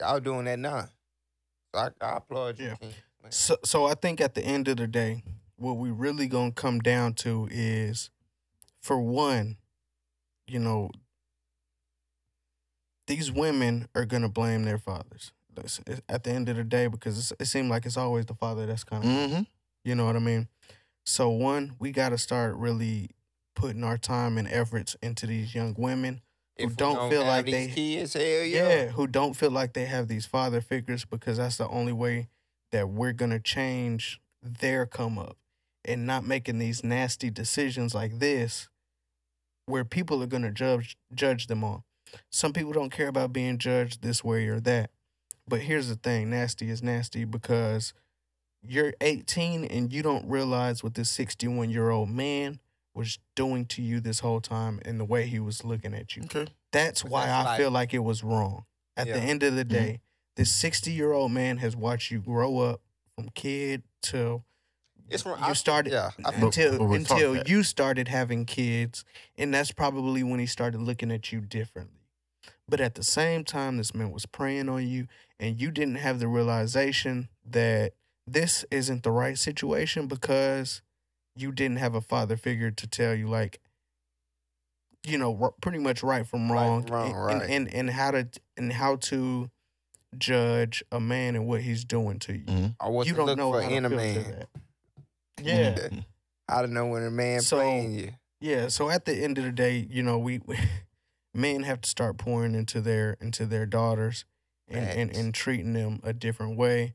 y'all doing that now. So I, I applaud you. Yeah. King. So, so I think at the end of the day, what we really gonna come down to is, for one, you know, these women are gonna blame their fathers. At the end of the day, because it's, it seems like it's always the father that's kind of, Mm-hmm. you know what I mean. So one, we got to start really putting our time and efforts into these young women who If we don't gonna feel like they- kids, yeah. yeah, who don't feel like they have these father figures because that's the only way that we're gonna change their come up and not making these nasty decisions like this where people are gonna judge judge them on. Some people don't care about being judged this way or that. But here's the thing, nasty is nasty because you're 18 and you don't realize what this 61 year old man was doing to you this whole time and the way he was looking at you. Okay. That's why that's I like- feel like it was wrong. At the end of the Mhm. day, this 60 year old man has watched you grow up from kid to. It's from you I- started Yeah, I feel- But- until but until you started having kids, and that's probably when he started looking at you differently. But at the same time, this man was preying on you, and you didn't have the realization that this isn't the right situation because you didn't have a father figure to tell you like you know r- pretty much right from wrong, from wrong, and, right. and, and and how to and how to judge a man and what he's doing to you Mhm. I want you don't know for how to in a filter man. that. Yeah, Mhm. How to know when a man So- playing you. yeah. So at the end of the day, you know, we, we men have to start pouring into their into their daughters and and, Facts. and treating them a different way.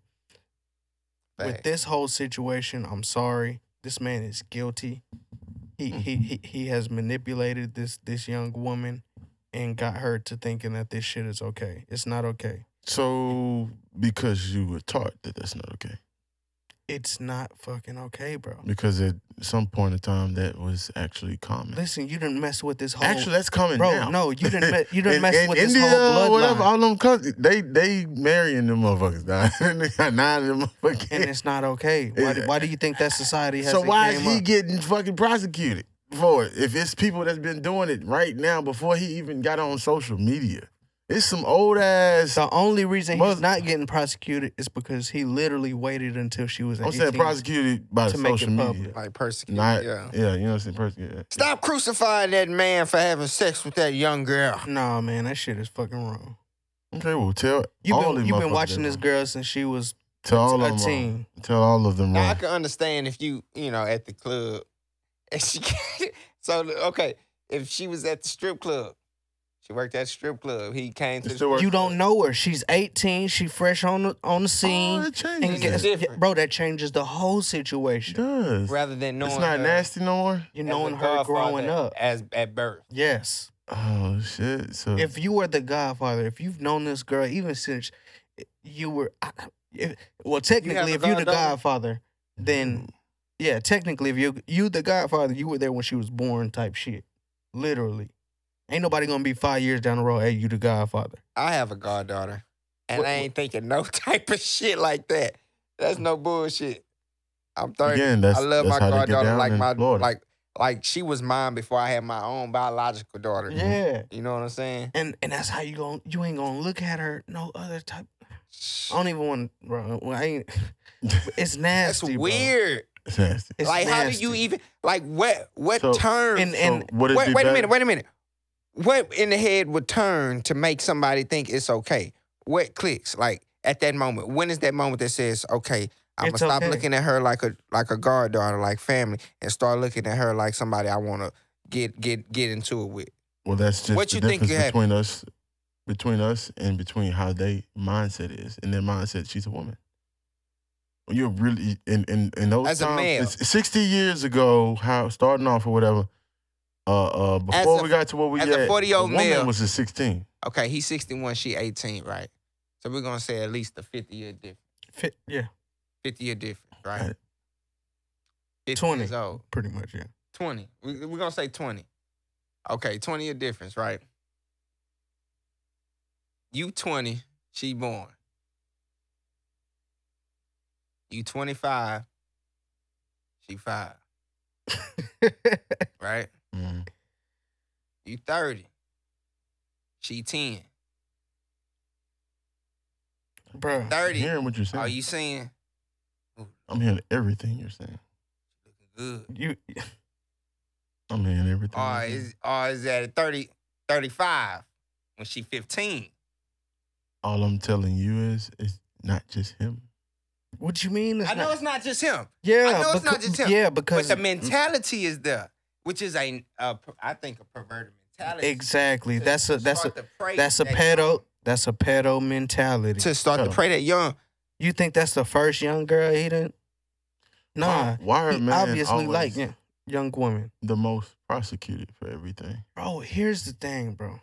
With this whole situation, I'm sorry. This man is guilty. He mm. he he he has manipulated this this young woman and got her to thinking that this shit is okay. It's not okay. So because you were taught that that's not okay. It's not fucking okay, bro. because at some point in time that was actually common. Listen, you didn't mess with this whole. Actually, that's common bro, now. no, you didn't. Me- you didn't in, mess in with India, this whole whatever, bloodline, all them countries, they they marrying them motherfuckers. They got nine of them and it's not okay. Why, do- why do you think that society has? So why is he getting fucking prosecuted for it? If it's people that's been doing it right now before he even got on social media, it's some old ass. The only reason Mother- he's not getting prosecuted is because he literally waited until she was. I'm 18. saying prosecuted by to the make it social media, public. Like persecuted. not yeah. yeah. You know what I'm saying? Persecuted. Stop crucifying that man for having sex with that young girl. Nah, man, that shit is fucking wrong. Okay, well tell You've all been them you've been motherfuckers watching that this wrong. girl since she was Tell all a of them wrong. teen. Tell all of them Now I wrong. can understand if you, you know, at the club, and she, so okay, if she was at the strip club, she worked at strip club. He came to the still. You don't know her. She's 18. She fresh on the on the Oh, scene. it and changes. guess, that. different. bro, that changes the whole It situation. does. rather than knowing It's not her nasty no more. You as knowing her growing godfather up. as at birth. Yes. Oh shit! So If you were the godfather, if you've known this girl even since you were, if, well, technically, a if you're the godfather, then mm. yeah, technically, if you you the godfather, you were there when she was born, type shit. Literally, ain't nobody gonna be five years down the road. Hey, you the godfather. I have a goddaughter, and What- I ain't thinking no type of shit like that. That's no bullshit. I'm thirty. again, that's I love that's my how they get goddaughter like my Florida. like like she was mine before I had my own biological daughter. Yeah, You know what I'm saying? and and that's how you gon' you ain't gonna look at her no other type. I don't even want, bro. I ain't. It's That's nasty. bro. weird. It's nasty. Like, how do you even like what what So- turn? And and So wait, be wait a minute. Wait a minute. What in the head would turn to make somebody think it's okay? What clicks? Like at that moment, when is that moment that says, "Okay, I'm It's gonna stop okay. looking at her like a like a goddaughter, like family, and start looking at her like somebody I want to get get get into it with." Well, that's just What the you think difference you have- between us, between us, and between how they mindset is. In their mindset, she's a woman. When you're really in in in those As a times, male. sixty years ago, how starting off or whatever. Uh, uh, before a- we got to what we as a at, 40-year-old the male- was a sixteen. Okay, he's 61, she 18, right? So we're gonna say at least a 50 year difference. fit, yeah, 50 year difference, right? Right. 50 20. years old. pretty much. Yeah. 20. We, we're gonna say 20. Okay, 20 year difference, right? You 20, she born. You 25, she five, right? Mm. You 30, she 10. Bruh. I'm 30, hearing what you're saying. are you saying I'm hearing everything you're saying. looking good? You I'm hearing everything. Or is, or is that 30, 35 when she 15? All I'm telling you is, it's not just him. what you mean? It's I know it's not just him. yeah, I know it's not just him, Yeah, because But because the mentality is there, which is a, a I think a perverted mentality. exactly To- that's a that's a start to pray that's a that pedo young- that's a pedo mentality. to start to Pedo. pray that young. you think that's the first young girl he didn't? Nah, Why, why are men obviously like yeah, young women. the most prosecuted for everything? Bro, here's the thing, bro.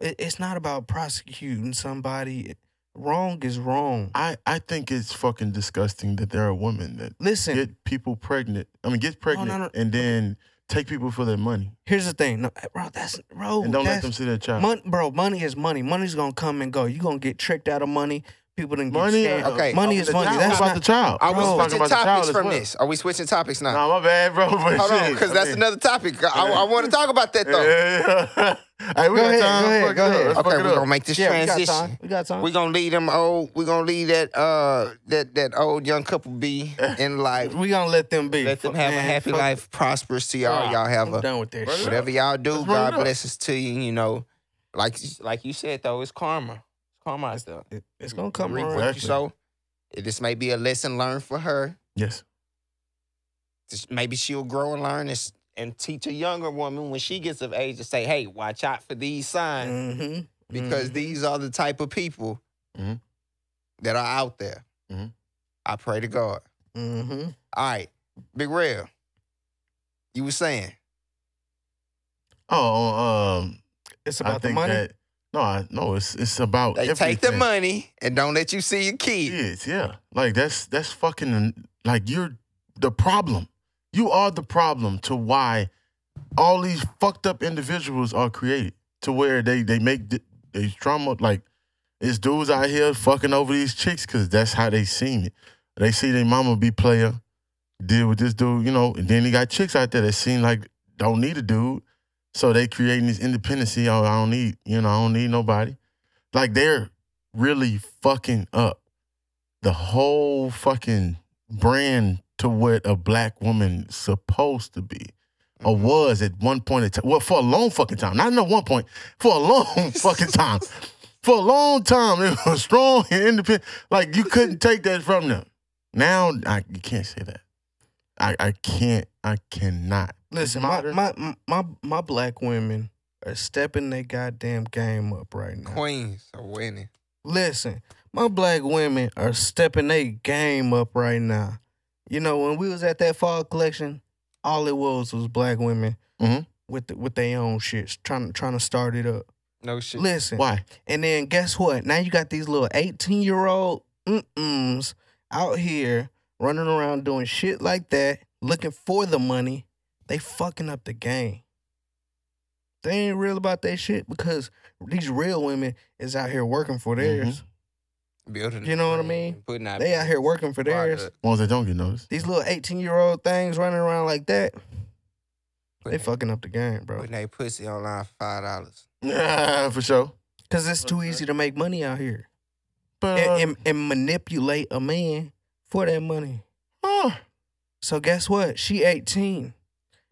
It, it's not about prosecuting somebody. Wrong is wrong. I, I think it's fucking disgusting that there are women that Listen, get people pregnant. I mean, get pregnant no, no. and then take people for their money here's the thing, no, eh, bro. That's bro. and don't let that's, them see their child. Mon- bro, money is money. Money's gonna come and go. You gonna get tricked out of money. People didn't get Money, scammed. uh, Okay. money is the money. That's what about not- the child. Are we talking switching about the child topics as from well. this? Are we switching topics now? Nah, my bad, bro. But Hold on, shit, because I that's mean- another topic. I, I want to talk about that though. Yeah. hey, we Go got ahead, time. go ahead, Fuck go it up. ahead. Let's Okay, it we're up. gonna make this Yeah, we got transition. time. We got time. We're gonna leave them old. We're gonna leave that uh that that old young couple be in life. We gonna let them be. Let them Fuck, have a man, happy fuck- life, prosperous to y'all. Y'all have I'm a done with that Run shit. whatever y'all do. Let's run it God up. blesses to you. You know, like like you said though, it's karma. It's karma out there. It- It's gonna come Reap around. what you Exactly. sow. This may be a lesson learned for her. Yes. Just Maybe she'll grow and learn and, and teach a younger woman when she gets of age to say, "Hey, watch out for these signs Mm-hmm. because these are the type of people Mhm. that are out there." Mhm. I pray to God. Mm-hmm. All right, Big Rail. You were saying Oh, um, It's I about the money. that No, I, no, it's it's about They take the money and don't let you see your kid. kids. Yeah, like that's that's fucking like you're the problem. You are the problem to why all these fucked up individuals are created to where they they make th- these trauma like it's dudes out here fucking over these chicks because that's how they seen it. They see their mama be player, deal with this dude, you know, and then he got chicks out there that seem like don't need a dude, so they creating this independency. Oh, I don't need, you know, I don't need nobody. Like they're really fucking up the whole fucking brand to what a black woman supposed to be or Mhm. was at one point in time. Well, for a long fucking time, not no one point, for a long fucking time. For a long time, it was strong and independent. Like you couldn't take that from them. Now I you can't say that. I I can't. I cannot. Listen, my, my my my black women are stepping their goddamn game up right now. Queens are winning. Listen, my black women are stepping their game up right now. You know, when we was at that fall collection, all it was was black women Mhm. with the, with their own shit, trying trying to start it up. No shit. Listen, Why? and then guess what? Now you got these little eighteen year old mm-ms out here running around doing shit like that, looking for the money. They fucking up the game. They ain't real about that shit because these real women is out here working for theirs. Building. You know what I mean? Putting out. They out here working for theirs. product, Ones that don't get noticed. These little 18 year old things running around like that, they putting- fucking up the game, bro. Putting that pussy online for five dollars. Yeah, for sure. Because it's too easy to make money out here But and, and, and manipulate a man for that money. uh, So guess what? She 18.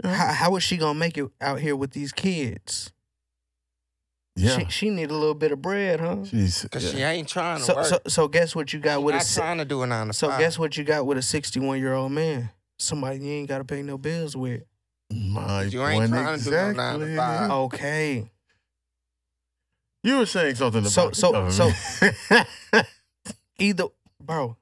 Yeah. How, how is she gonna make it out here with these kids? yeah. She, she need a little bit of bread, huh? She's Cause yeah. she ain't trying to So, work. so so guess what you got She with a not si- trying to do a nine to so five. guess what you got with a 61 year old man? Somebody you ain't gotta pay no bills with. my You ain't point trying to do no nine to five. Okay. You were saying something about So- the so- Either bro.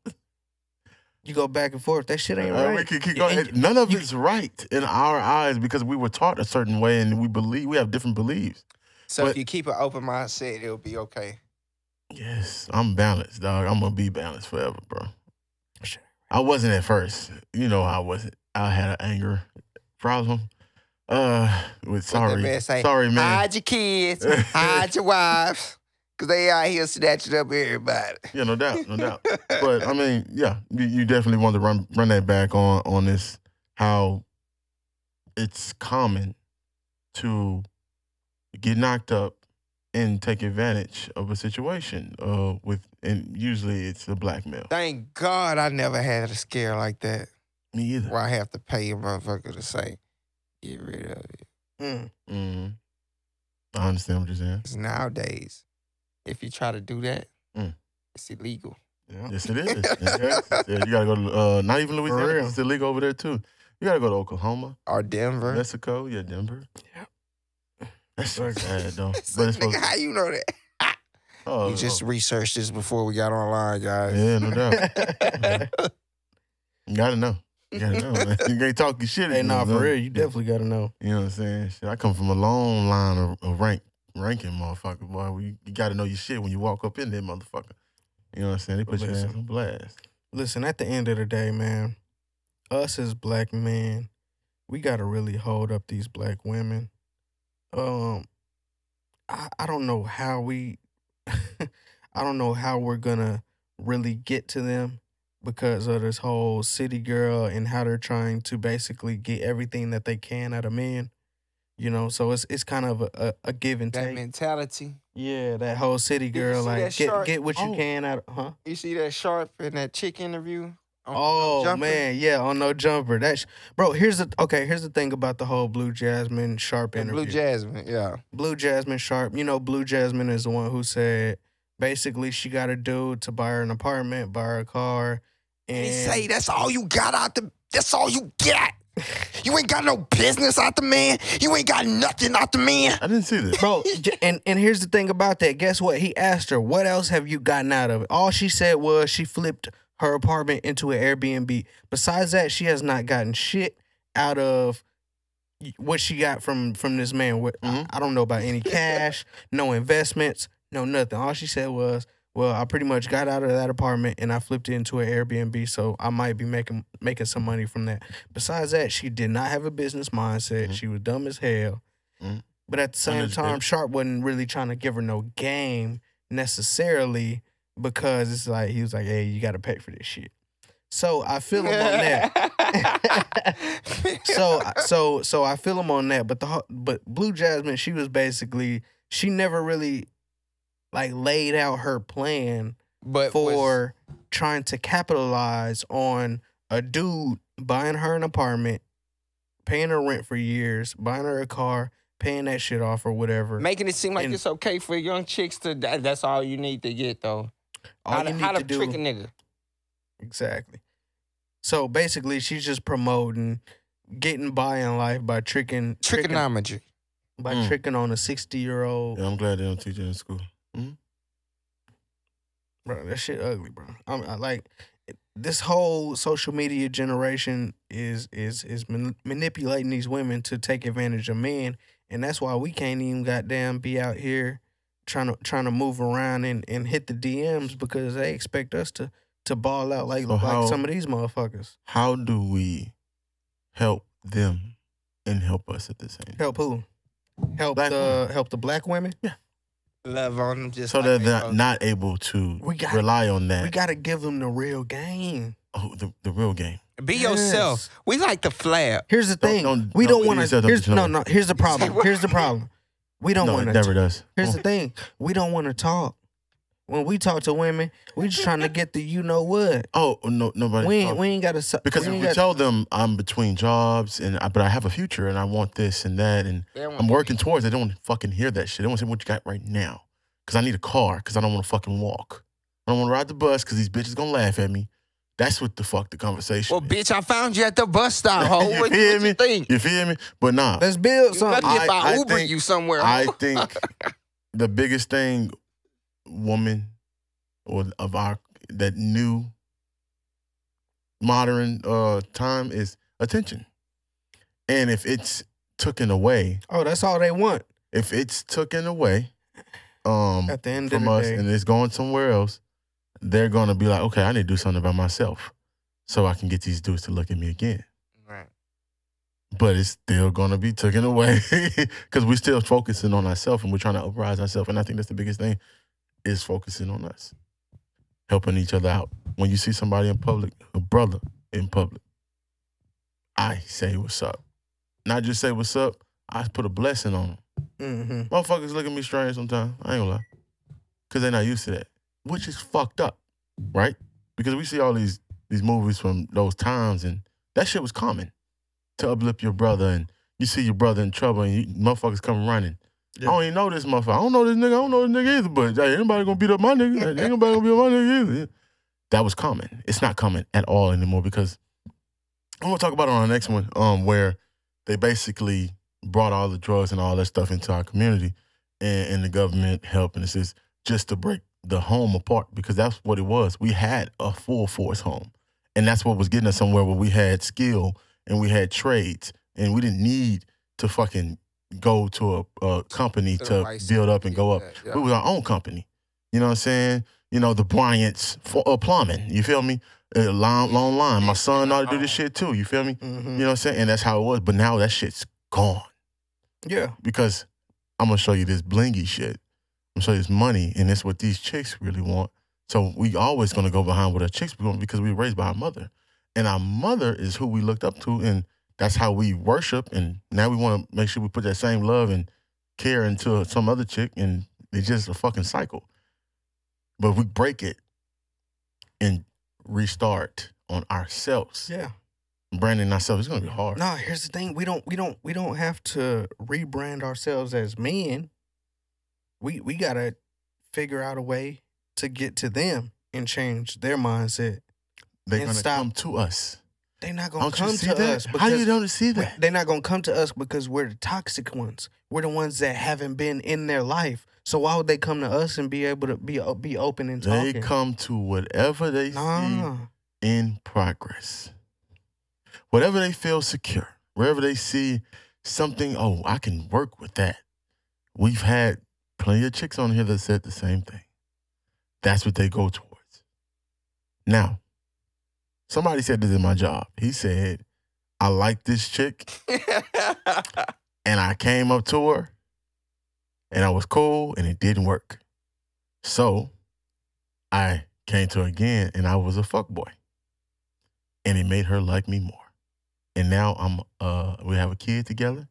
You go back and forth. That shit ain't Uh, right. we can keep going. and None of you- it's right in our eyes because we were taught a certain way and we believe we have different beliefs. so if you keep an open mindset, it'll be okay. Yes, I'm balanced, dog. I'm gonna be balanced forever, bro. Sure. I wasn't at first. You know, I wasn't. I had an anger problem. Uh, with sorry, man say, sorry, man. Hide your kids, hide your wives, cause they out here snatching up everybody. Yeah, no doubt, no doubt. But I mean, yeah, you, you definitely want to run run that back on on this how it's common to get knocked up and take advantage of a situation uh with and usually it's a black male. Thank God I never had a scare like that Me either. where I have to pay a motherfucker to say, get rid of it. Mm. hmm I understand what you're saying. Nowadays, if you try to do that, Mm. it's illegal. Yeah. Yes, it is. Yes. Yeah, you gotta go to uh, not even Louisiana. real. It's illegal over there too. You gotta go to Oklahoma, Or Denver. Mexico, yeah, Denver. Yep. That's so sad though. But it's supposed how you know that? oh, You just researched this before we got online, guys. yeah, no doubt. You gotta know. You gotta know. Man. You can't talk your shit. if hey, you nah, don't for know. real, you definitely gotta know. You know what I'm saying? Shit, I come from a long line of, of rank ranking, motherfucker. Boy, you, you gotta know your shit when you walk up in there, motherfucker. You know what I'm saying? They put your ass on blast. Listen, at the end of the day, man, us as black men, we gotta really hold up these black women. Um, I, I don't know how we, I don't know how we're gonna really get to them because of this whole city girl and how they're trying to basically get everything that they can out of men. You know, so it's it's kind of a, a, a give and That take. mentality. Yeah, that whole city girl, like get shark? get what you Oh. can out, of, huh? You see that sharp in that chick interview? Oh man, yeah, on no jumper. That's bro. Here's the okay. Here's the thing about the whole Blue Jasmine Sharp The interview. Blue Jasmine, yeah. Blue Jasmine Sharp. You know, Blue Jasmine is the one who said basically she got a dude to buy her an apartment, buy her a car, and He say that's all you got out the. That's all you got. You ain't got no business out the man. You ain't got nothing out the man. I didn't see this. Bro, and and here's the thing about that. Guess what? He asked her, "What else have you gotten out of it?" All she said was she flipped her apartment into an Airbnb. Besides that, she has not gotten shit out of what she got from from this man. What I- Mhm. I, don't know about any cash, no investments, no nothing. All she said was, "Well, I pretty much got out of that apartment and I flipped it into an Airbnb, so I might be making making some money from that." Besides that, she did not have a business mindset. Mhm. She was dumb as hell. Mhm. But at the same time, Sharp wasn't really trying to give her no game necessarily because it's like he was like, "Hey, you got to pay for this shit." So I feel him on that. so so so I feel him on that. But the but Blue Jasmine, she was basically she never really like laid out her plan but was- for trying to capitalize on a dude buying her an apartment, paying her rent for years, buying her a car, paying that shit off or whatever. making it seem like And- it's okay for young chicks to. That, that's all you need to get though. All how you to, need how to to do trick a nigga. Exactly. So basically, she's just promoting getting by in life by tricking, tricking by Mm. tricking on a sixty year old. Yeah, I'm glad they don't teach it in school. Mm-hmm. Bro, that shit ugly, bro. I'm I, like this whole social media generation is is is man- manipulating these women to take advantage of men, and that's why we can't even goddamn be out here trying to trying to move around and, and hit the DMs because they expect us to to ball out like So like how- some of these motherfuckers. How do we help them and help us at the same time? Help who? Help Black the women. help the black women. Love on them just So like that they they're supposed not able to We got- rely on that. We gotta give them the real game. oh, the, the real game. to. Be yourself. We like to flare. Here's the Don't- thing. don't- we don't don't want to. Here's no, no- no. Here's the problem. Here's the problem. We don't no, want to. never does. Here's Oh, the thing. We don't want to talk. When we talk to women, we just trying to get the you know what. oh no, nobody. We ain't we ain't got to because we if ain't we got, tell them I'm between jobs and I, but I have a future and I want this and that and They don't want I'm working towards it, they don't fucking hear that shit. They want to say what you got right now because I need a car because I don't want to fucking walk. I don't want to ride the bus because these bitches gonna laugh at me. That's what the fuck the conversation. Well, is. bitch, I found you at the bus stop. Ho. You what, feel what me? you think? You feel me? But nah, let's build something. lucky if I, I- I Uber think- you somewhere. I think the biggest thing, woman, or of our that new modern uh time is attention. And if it's taken away, Oh, that's all they want if it's taken away, um, at the end of from the us day. and it's going somewhere else, they're gonna be like, okay, I need to do something about myself, so I can get these dudes to look at me again. Right. But it's still gonna be taken away because we're still focusing on ourselves and we're trying to uprise ourselves. And I think that's the biggest thing is focusing on us, helping each other out. When you see somebody in public, a brother in public, I say what's up. Not just say what's up. I put a blessing on them. hmm Motherfuckers look at me strange sometimes. I ain't gonna lie. Cause they're not used to that. Which is fucked up, right? Because we see all these these movies from those times and that shit was common. To uplift your brother and you see your brother in trouble and you, motherfuckers come running. Yeah. I don't even know this motherfucker. I don't know this nigga. I don't know this nigga either. But hey, anybody gonna beat up my nigga? Ain't nobody gonna beat up my nigga either. That was common. It's not common at all anymore because I'm gonna talk about it on the next one, um, where they basically brought all the drugs and all that stuff into our community, and, and the government helped and assist just to break the home apart because that's what it was. We had a full force home, and that's what was getting us somewhere where we had skill and we had trades, and we didn't need to fucking go to a, a company To to build up and go up. that, yeah. We was our own company. You know what I'm saying? You know, the Bryants for uh, plumbing. You feel me? Uh, long, long line. My son ought to do this shit too. You feel me? hmm You know what I'm saying? And that's how it was. But now that shit's gone Yeah. because I'm gonna show you this blingy shit. I'm gonna show you this money, and it's what these chicks really want. So we always gonna go behind what our chicks want because we were raised by our mother, and our mother is who we looked up to, and that's how we worship. And now we want to make sure we put that same love and care into some other chick, and it's just a fucking cycle. But if we break it and restart on ourselves, Yeah. branding ourselves, it's gonna be hard. No, here's the thing. We don't we don't we don't have to rebrand ourselves as men. We we gotta figure out a way to get to them and change their mindset. They're gonna stop. come to us. They're not gonna Don't come to that? us How you don't see that? they're not gonna come to us because we're the toxic ones. We're the ones that haven't been in their life. So why would they come to us and be able to be uh, be open and talking? They come to whatever they nah. see in progress. Whatever they feel secure, wherever they see something, oh, I can work with that. We've had plenty of chicks on here that said the same thing. That's what they go towards. Now, somebody said this in my job. He said, I like this chick and I came up to her and I was cool and it didn't work. So I came to her again and I was a fuck boy. And it made her like me more. And now I'm uh we have a kid together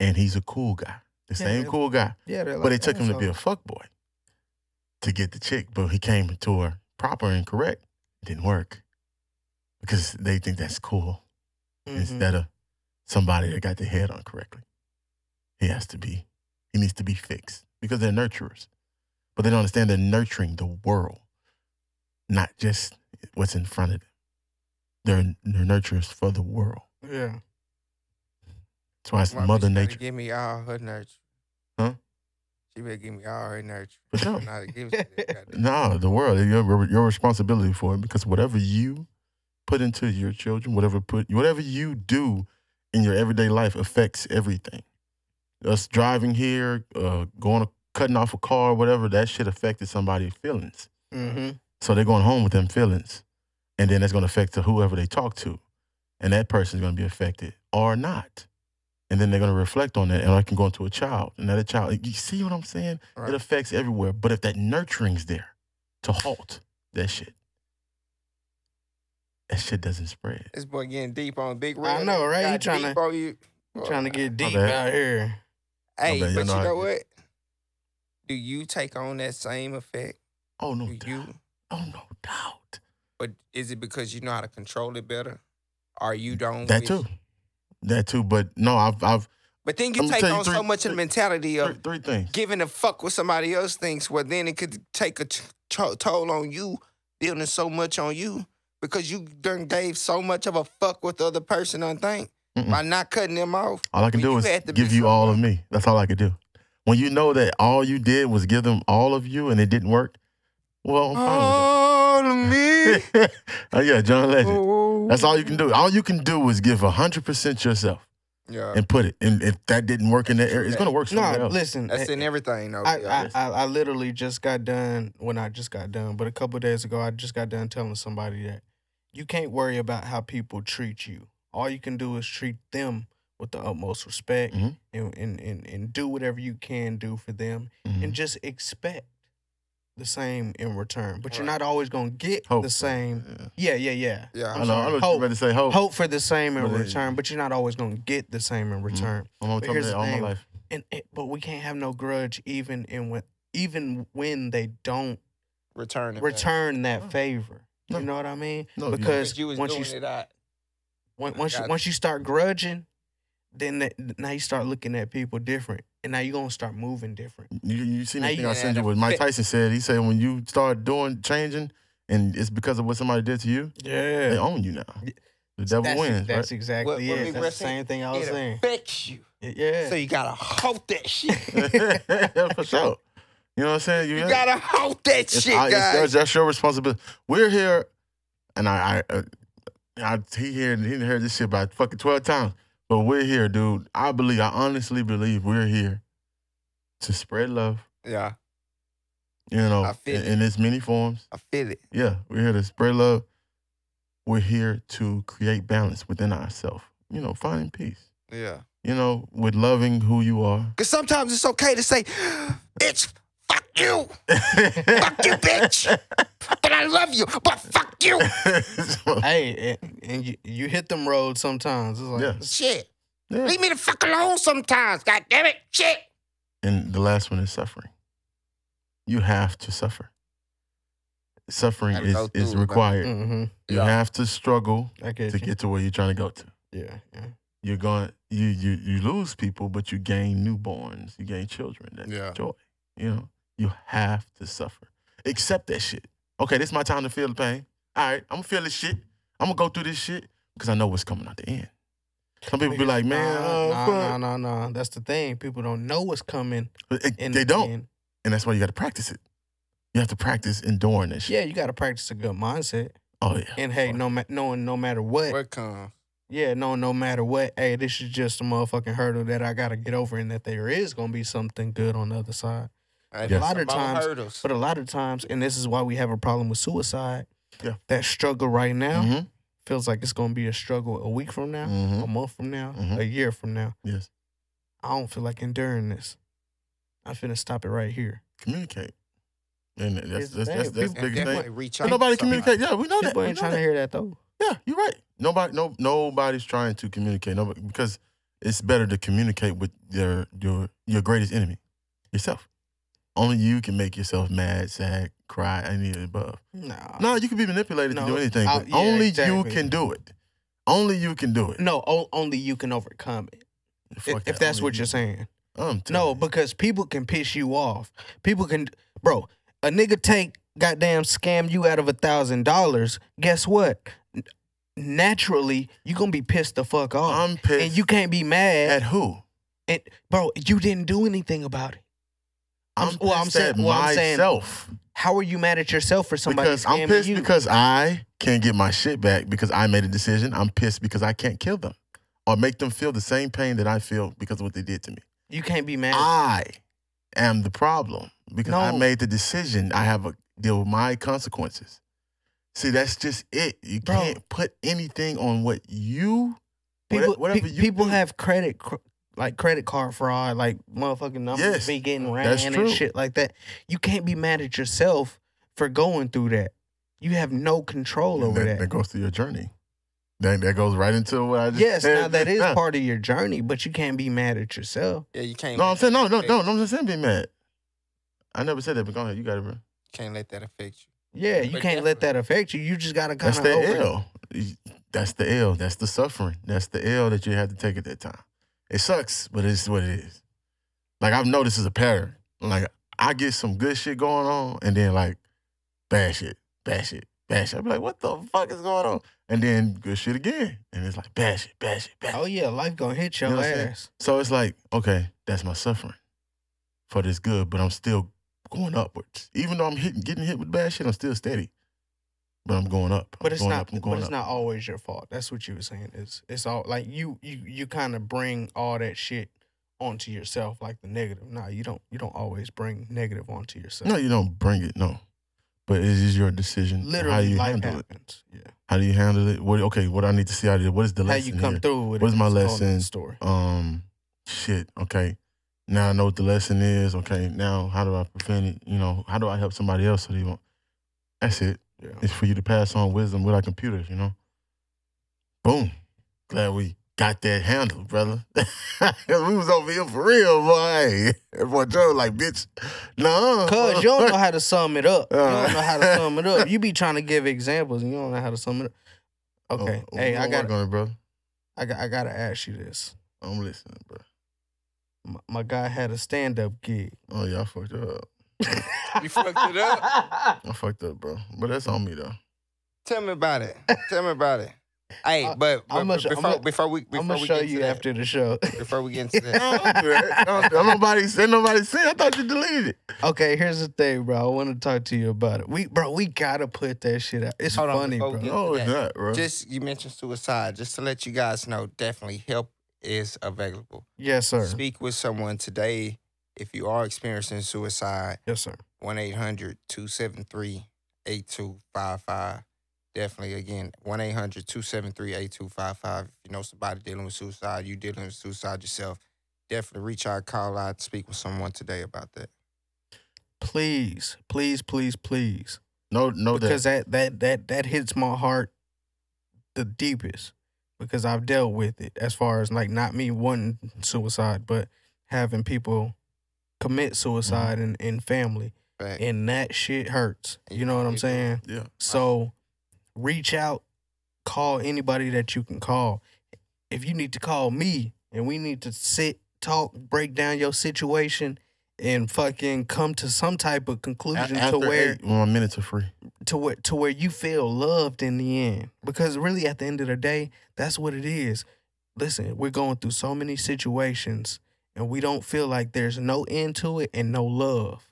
and he's a cool guy. The Yeah, same cool guy. Yeah, they're But it took him to be a fuck boy to get the chick, but he came to her proper and correct. It didn't work. Because they think that's cool Mhm. instead of somebody that got their head on correctly. He has to be, he needs to be fixed because they're nurturers. But they don't understand they're nurturing the world, not just what's in front of them. They're, they're nurturers for the world. Yeah. That's why it's Why Mother she Nature. Give me all her nurture. Huh? She better give me all her nurture. For sure. Not to give it to that goddamn- No, the world, your, your responsibility for it because whatever you put into your children, whatever put whatever you do in your everyday life affects everything. Us driving here, uh, going cutting off a car, whatever, that shit affected somebody's feelings. Mm-hmm. So they're going home with them feelings. And then that's affect to whoever they talk to. And that person's gonna be affected or not. And then they're gonna reflect on that and I can go into a child. Another child. You see what I'm saying? Right. It affects everywhere. But if that nurturing's there to halt that shit, that shit doesn't spread. This boy getting deep on big I know, right? Got He tryna- deep on you. trying to get deep out here. Hey, bad, you but know you know what? Do you take on that same effect? Oh no Do doubt. you? Oh no doubt. But is it because you know how to control it better? Are you don't? That wish- too. That too. But no, I've I've But then you I'ma take tell you on so three- much of the mentality of three things. giving a fuck what somebody else thinks. Well, then it could take a t- to- toll on you, building so much on you because you done gave so much of a fuck with the other person on thing Mm-mm. by not cutting them off. All I can do is had to be give you all of me. That's all I could do. When you know that all you did was give them all of you and it didn't work, well, All of me. with it. oh yeah, John Legend. Ooh. That's all you can do. All you can do is give hundred percent yourself Yeah, and put it. And if that didn't work in that area, it's gonna work somewhere No, else. listen. that's in everything though. I. I, I, I literally just got done. Well, not just got done, but a couple days ago, I just got done telling somebody that you can't worry about how people treat you. All you can do is treat them with the utmost respect Mhm. and, and, and, and do whatever you can do for them Mhm. and just expect the same in return. But you're not always going to get Hope. the same. Yeah. Yeah, yeah, yeah. yeah, I I'm know. I know Hope. you better say. Hope. Hope for the same in But it- return, but you're not always going to get the same in return. I'm gonna But tell here's that the all my life. And, and but we can't have no grudge even in when even when they don't Return it back. return that No. favor. No. You know what I mean? No, because Because you was once doing you it out. when, I once you once you start grudging, then that, now you start looking at people different, and now you're gonna start moving different. You, you seen Now the you thing I gotta sent you have what a Mike fit. Tyson said. He said when you start doing changing and it's because of what somebody did to you, they Yeah, own you now. The devil that's, wins, that's right? exactly What- what it. we That's were the saying, same thing I was It saying. affects you. Yeah, So you gotta hope that shit. For sure. You know what I'm saying? You gotta hope that It's- shit, I- it's- guys. that's, that's your responsibility. We're here, and I, I, uh, I he heard he heard this shit about fucking twelve times, but we're here, dude. I believe, I honestly believe, we're here to spread love. yeah, You know, in, it. in its many forms. I feel it. Yeah, we're here to spread love. We're here to create balance within ourselves. You know, finding peace. Yeah. You know, with loving who you are. Cause sometimes it's okay to say, "Bitch, fuck you, fuck you, bitch." But I love you, but fuck you. Hey, and, and you, you hit them roads sometimes. It's like Yeah. Shit. Yeah. Leave me the fuck alone sometimes. God damn it. Shit. And the last one is suffering. You have to suffer. Suffering Gotta is, go is through it, required. mm-hmm. You Yeah. have to struggle I get to you. get to where you're trying to go to. yeah, yeah. You're going you you you lose people, but you gain newborns, you gain children. That's Yeah. joy. You know, you have to suffer. Accept that shit. Okay, this is my time to feel the pain. All right, I'm gonna feel this shit. I'm gonna go through this shit because I know what's coming at the end. Some people be like, man, nah, oh, nah, nah, nah, nah. That's the thing. People don't know what's coming. But it- In they the don't. end. And that's why you got to practice it. You have to practice enduring that shit. Yeah, you got to practice a good mindset. Oh yeah. And hey, no, ma- knowing no matter what, What comes? Yeah, no, no matter what, hey, this is just a motherfucking hurdle that I gotta get over, and that there is gonna be something good on the other side. And Yes. A lot of times- hurdles. But a lot of times, and this is why we have a problem with suicide. Yeah. That struggle right now Mhm. feels like it's gonna be a struggle a week from now, Mhm. a month from now, Mhm. a year from now. Yes. I don't feel like enduring this. I'm finna stop it right here. Communicate. And that's that's that's, that's the and biggest thing. reach out. Nobody somebody. communicate. Yeah, we know that. People ain't know trying that. to hear that though. Yeah, you're right. Nobody, no, nobody's trying to communicate. Nobody, because it's better to communicate with your your your greatest enemy, yourself. Only you can make yourself mad, sad, cry, any of the above. Nah. No, you can be manipulated to No, do anything, I- but oh, yeah, only you can do it. Only you can do it. No, o- only you can overcome it. If, that. if that's Only what you you're saying. No, you. because people can piss you off. People can, bro. A nigga take goddamn scam you out of a thousand dollars. Guess what? Naturally, you're gonna be pissed the fuck off, I'm pissed and you can't be mad. at who? and bro, you didn't do anything about it. I'm- I'm, well, I'm saying- well, I'm saying- myself. How are you mad at yourself for somebody because I'm pissed you? because I can't get my shit back because I made a decision. I'm pissed because I can't kill them or make them feel the same pain that I feel because of what they did to me. you can't be mad. I am the problem because I made the decision. I have a deal with my consequences. See, that's just it. You Bro. can't put anything on what you people, whatever pe- you people do. have credit, cr- like credit card fraud, like motherfucking numbers Yes, be getting ran that's and true. shit like that. You can't be mad at yourself for going through that. You have no control over that, that. that goes through your journey. That that goes right into what I just said. Yes, said now that is just now. part of your journey, but you can't be mad at yourself. Yeah, you can't. No, I'm saying no, no, no, no. I'm just saying be mad. I never said that, but go ahead. You got it, bro. Can't let that affect you. Yeah, you But can't let that affect you. You just gotta kind of. That's the. L. That's the L. That's the suffering. That's the L that you had to take at that time. It sucks, but it's what it is. Like I've noticed as a pattern. Like I get some good shit going on, and then like bad shit, bad shit, bad shit. I be like, what the fuck is going on? And then good shit again, and it's like bad shit, bad shit, bad. shit. Oh yeah, life gonna hit your You know I'm ass. So it's like, okay, that's my suffering for this good, but I'm still going upwards. Even though I'm hitting, getting hit with bad shit, I'm still steady. But I'm going up. But I'm it's not. up. But it's up. not always your fault. That's what you were saying. It's it's all like you you you kind of bring all that shit onto yourself, like the negative. No, you don't. You don't always bring negative onto yourself. No, you don't bring it. No, but it is your decision. Literally, how you life handle it? Yeah, How do you handle it? What? Okay, what I need to see out of it? What is the lesson? how you come here? through with What's it. What's my is lesson? Story. Um, shit. Okay, now I know what the lesson is. Okay, now how do I prevent it? You know, how do I help somebody else so they won't? That's it. Yeah. It's for you to pass on wisdom with our computers. You know. Boom. Glad we got that handled, brother. we was over here for real, boy. Boy Joe like, bitch, no. Cause you don't know how to sum it up. You Uh. don't know how to sum it up. You be trying to give examples and you don't know how to sum it up. Okay. Oh, hey, I got it, bro. I got I gotta ask you this. I'm listening, bro. My, my guy had a stand up gig. Oh yeah, I fucked up. You fucked it up. I fucked up, bro. But that's on me though. Tell me about it. Tell me about it. Hey, I- but, but, I'ma sh- before I'ma- before we before I'm gonna we show get you that, after the show. before we get into that, don't do that. Don't, don't nobody said nobody said. I thought you deleted it. okay, here's the thing, bro. I want to talk to you about it. We, bro, we gotta put that shit out. It's Hold funny, before bro. No, it's not, bro. just you mentioned suicide. Just to let you guys know, definitely help is available. Yes, sir. Speak with someone today if you are experiencing suicide. Yes, sir. 1 800 273 8255. Definitely, again, 1 800 273 8255. If you know somebody dealing with suicide, you dealing with suicide yourself, definitely reach out, call out, speak with someone today about that. Please, please, please, please. no, no, because that. that that that that hits my heart the deepest because I've dealt with it as far as like not me wanting suicide, but having people commit suicide in, in family. Fact. And that shit hurts. You know what I'm saying? Yeah. So reach out, call anybody that you can call. If you need to call me and we need to sit, talk, break down your situation and fucking come to some type of A- conclusion to where eight, well, my minutes are free. to where to where you feel loved in the end. Because really at the end of the day, that's what it is. Listen, we're going through so many situations and we don't feel like there's no end to it and no love.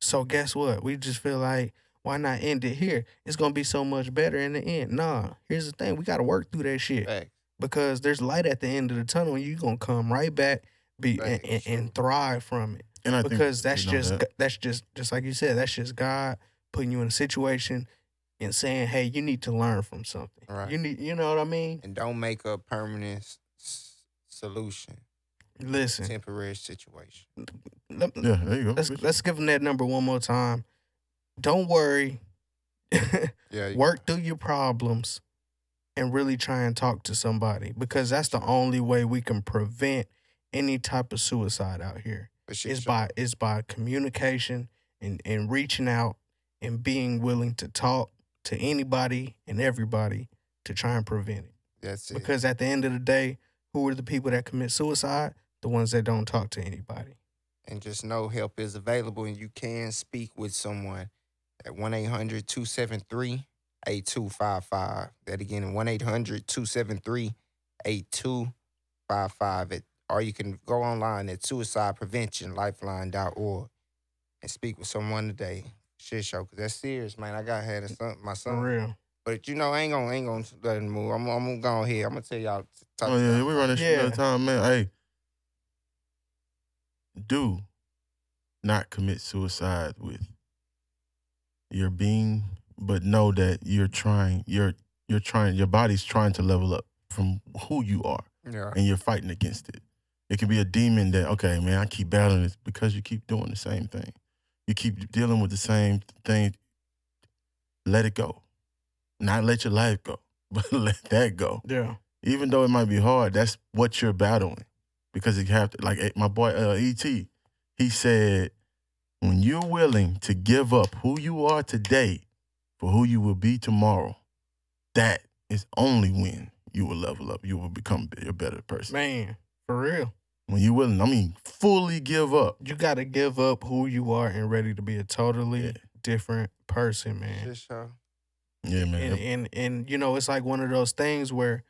So guess what? We just feel like why not end it here? It's gonna be so much better in the end. Nah, here's the thing: we gotta work through that shit. Fact. because there's light at the end of the tunnel. and You're gonna come right back, be and, Right, and, sure. and thrive from it And I because think that's just that. That's just just like you said, that's just God putting you in a situation and saying, "Hey, you need to learn from something. Right. You need, you know what I mean? And don't make a permanent s- s- solution, Listen, temporary situation. Yeah, there you go. let's let's give them that number one more time. Don't worry. Yeah. Work through your problems and really try and talk to somebody because that's the only way we can prevent any type of suicide out here. for shit Is show. by is by communication and, and reaching out and being willing to talk to anybody and everybody to try and prevent it. That's it. Because at the end of the day, who are the people that commit suicide? The ones that don't talk to anybody. and just know help is available and you can speak with someone at 1-800-273-8255 that again 1-800-273-8255 or you can go online at suicidepreventionlifeline.org and speak with someone today shit show because that's serious man i got had a son, my For son real. but you know i ain't gonna I ain't gonna let him move i'm, I'm gonna go ahead i'm gonna tell y'all talk Oh yeah, we run this shit all Yeah. the time, man. Hey, do not commit suicide with your being, but know that you're trying. You're you're trying. Your body's trying to level up from who you are, yeah and you're fighting against it. It can be a demon that okay, man, I keep battling this because you keep doing the same thing. You keep dealing with the same thing. Let it go. Not let your life go, but let that go Yeah. even though it might be hard, that's what you're battling because you have to. Like eh, my boy uh, Et, he said, when you're willing to give up who you are today for who you will be tomorrow, that is only when you will level up. You will become a better person. Man, for real. When you're willing, I mean, fully give up. You got to give up who you are and ready to be a totally Yeah. different person, man. Yeah, man. and and and you know it's like one of those things where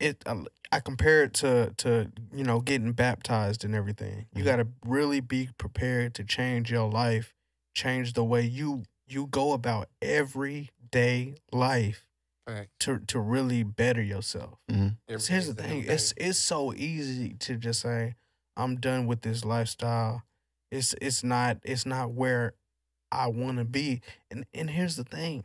it I, I compare it to to you know getting baptized and everything. You Mhm. got to really be prepared to change your life change the way you you go about everyday life Fact. to to really better yourself. 'Cause here's the thing it's it's so easy to just say i'm done with this lifestyle. It's it's not it's not where i want to be. And and here's the thing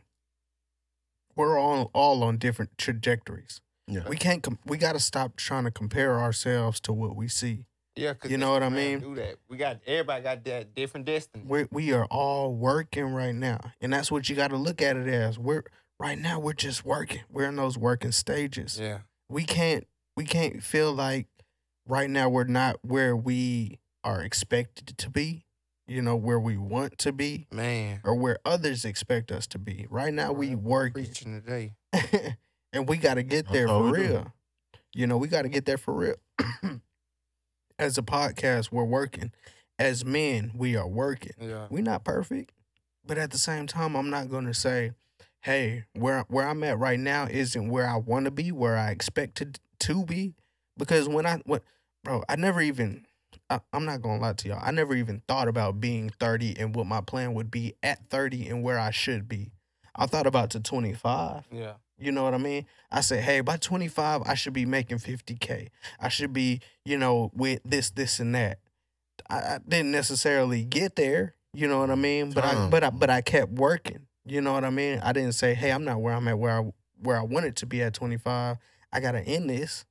we're all all on different trajectories Yeah. we can't com- we got to stop trying to compare ourselves to what we see Yeah, cause You know what I mean? Do that. We got everybody got that different destiny. we we are all working right now and that's what you got to look at it as we're right now we're just working we're in those working stages Yeah, we can't we can't feel like right now we're not where we are expected to be you know where we want to be man. or where others expect us to be right now we working preaching today. and we got to get there for we do. real. You know we got to get there for real. As a podcast we're working. As men we are working. Yeah, we're not perfect but at the same time i'm not going to say hey where where i'm at right now isn't where i want to be where i expected to be. Because when i what bro i never even I, i'm not going to lie to y'all i never even thought about being 30 and what my plan would be at 30 and where i should be i thought about to 25 yeah, you know what I mean? I said, hey, by 25, I should be making 50K. I should be, you know, with this, this, and that. I, I didn't necessarily get there, you know what I mean? But I but I but I kept working. You know what I mean? I didn't say, hey, I'm not where I'm at where I where I wanted to be at 25. I gotta end this.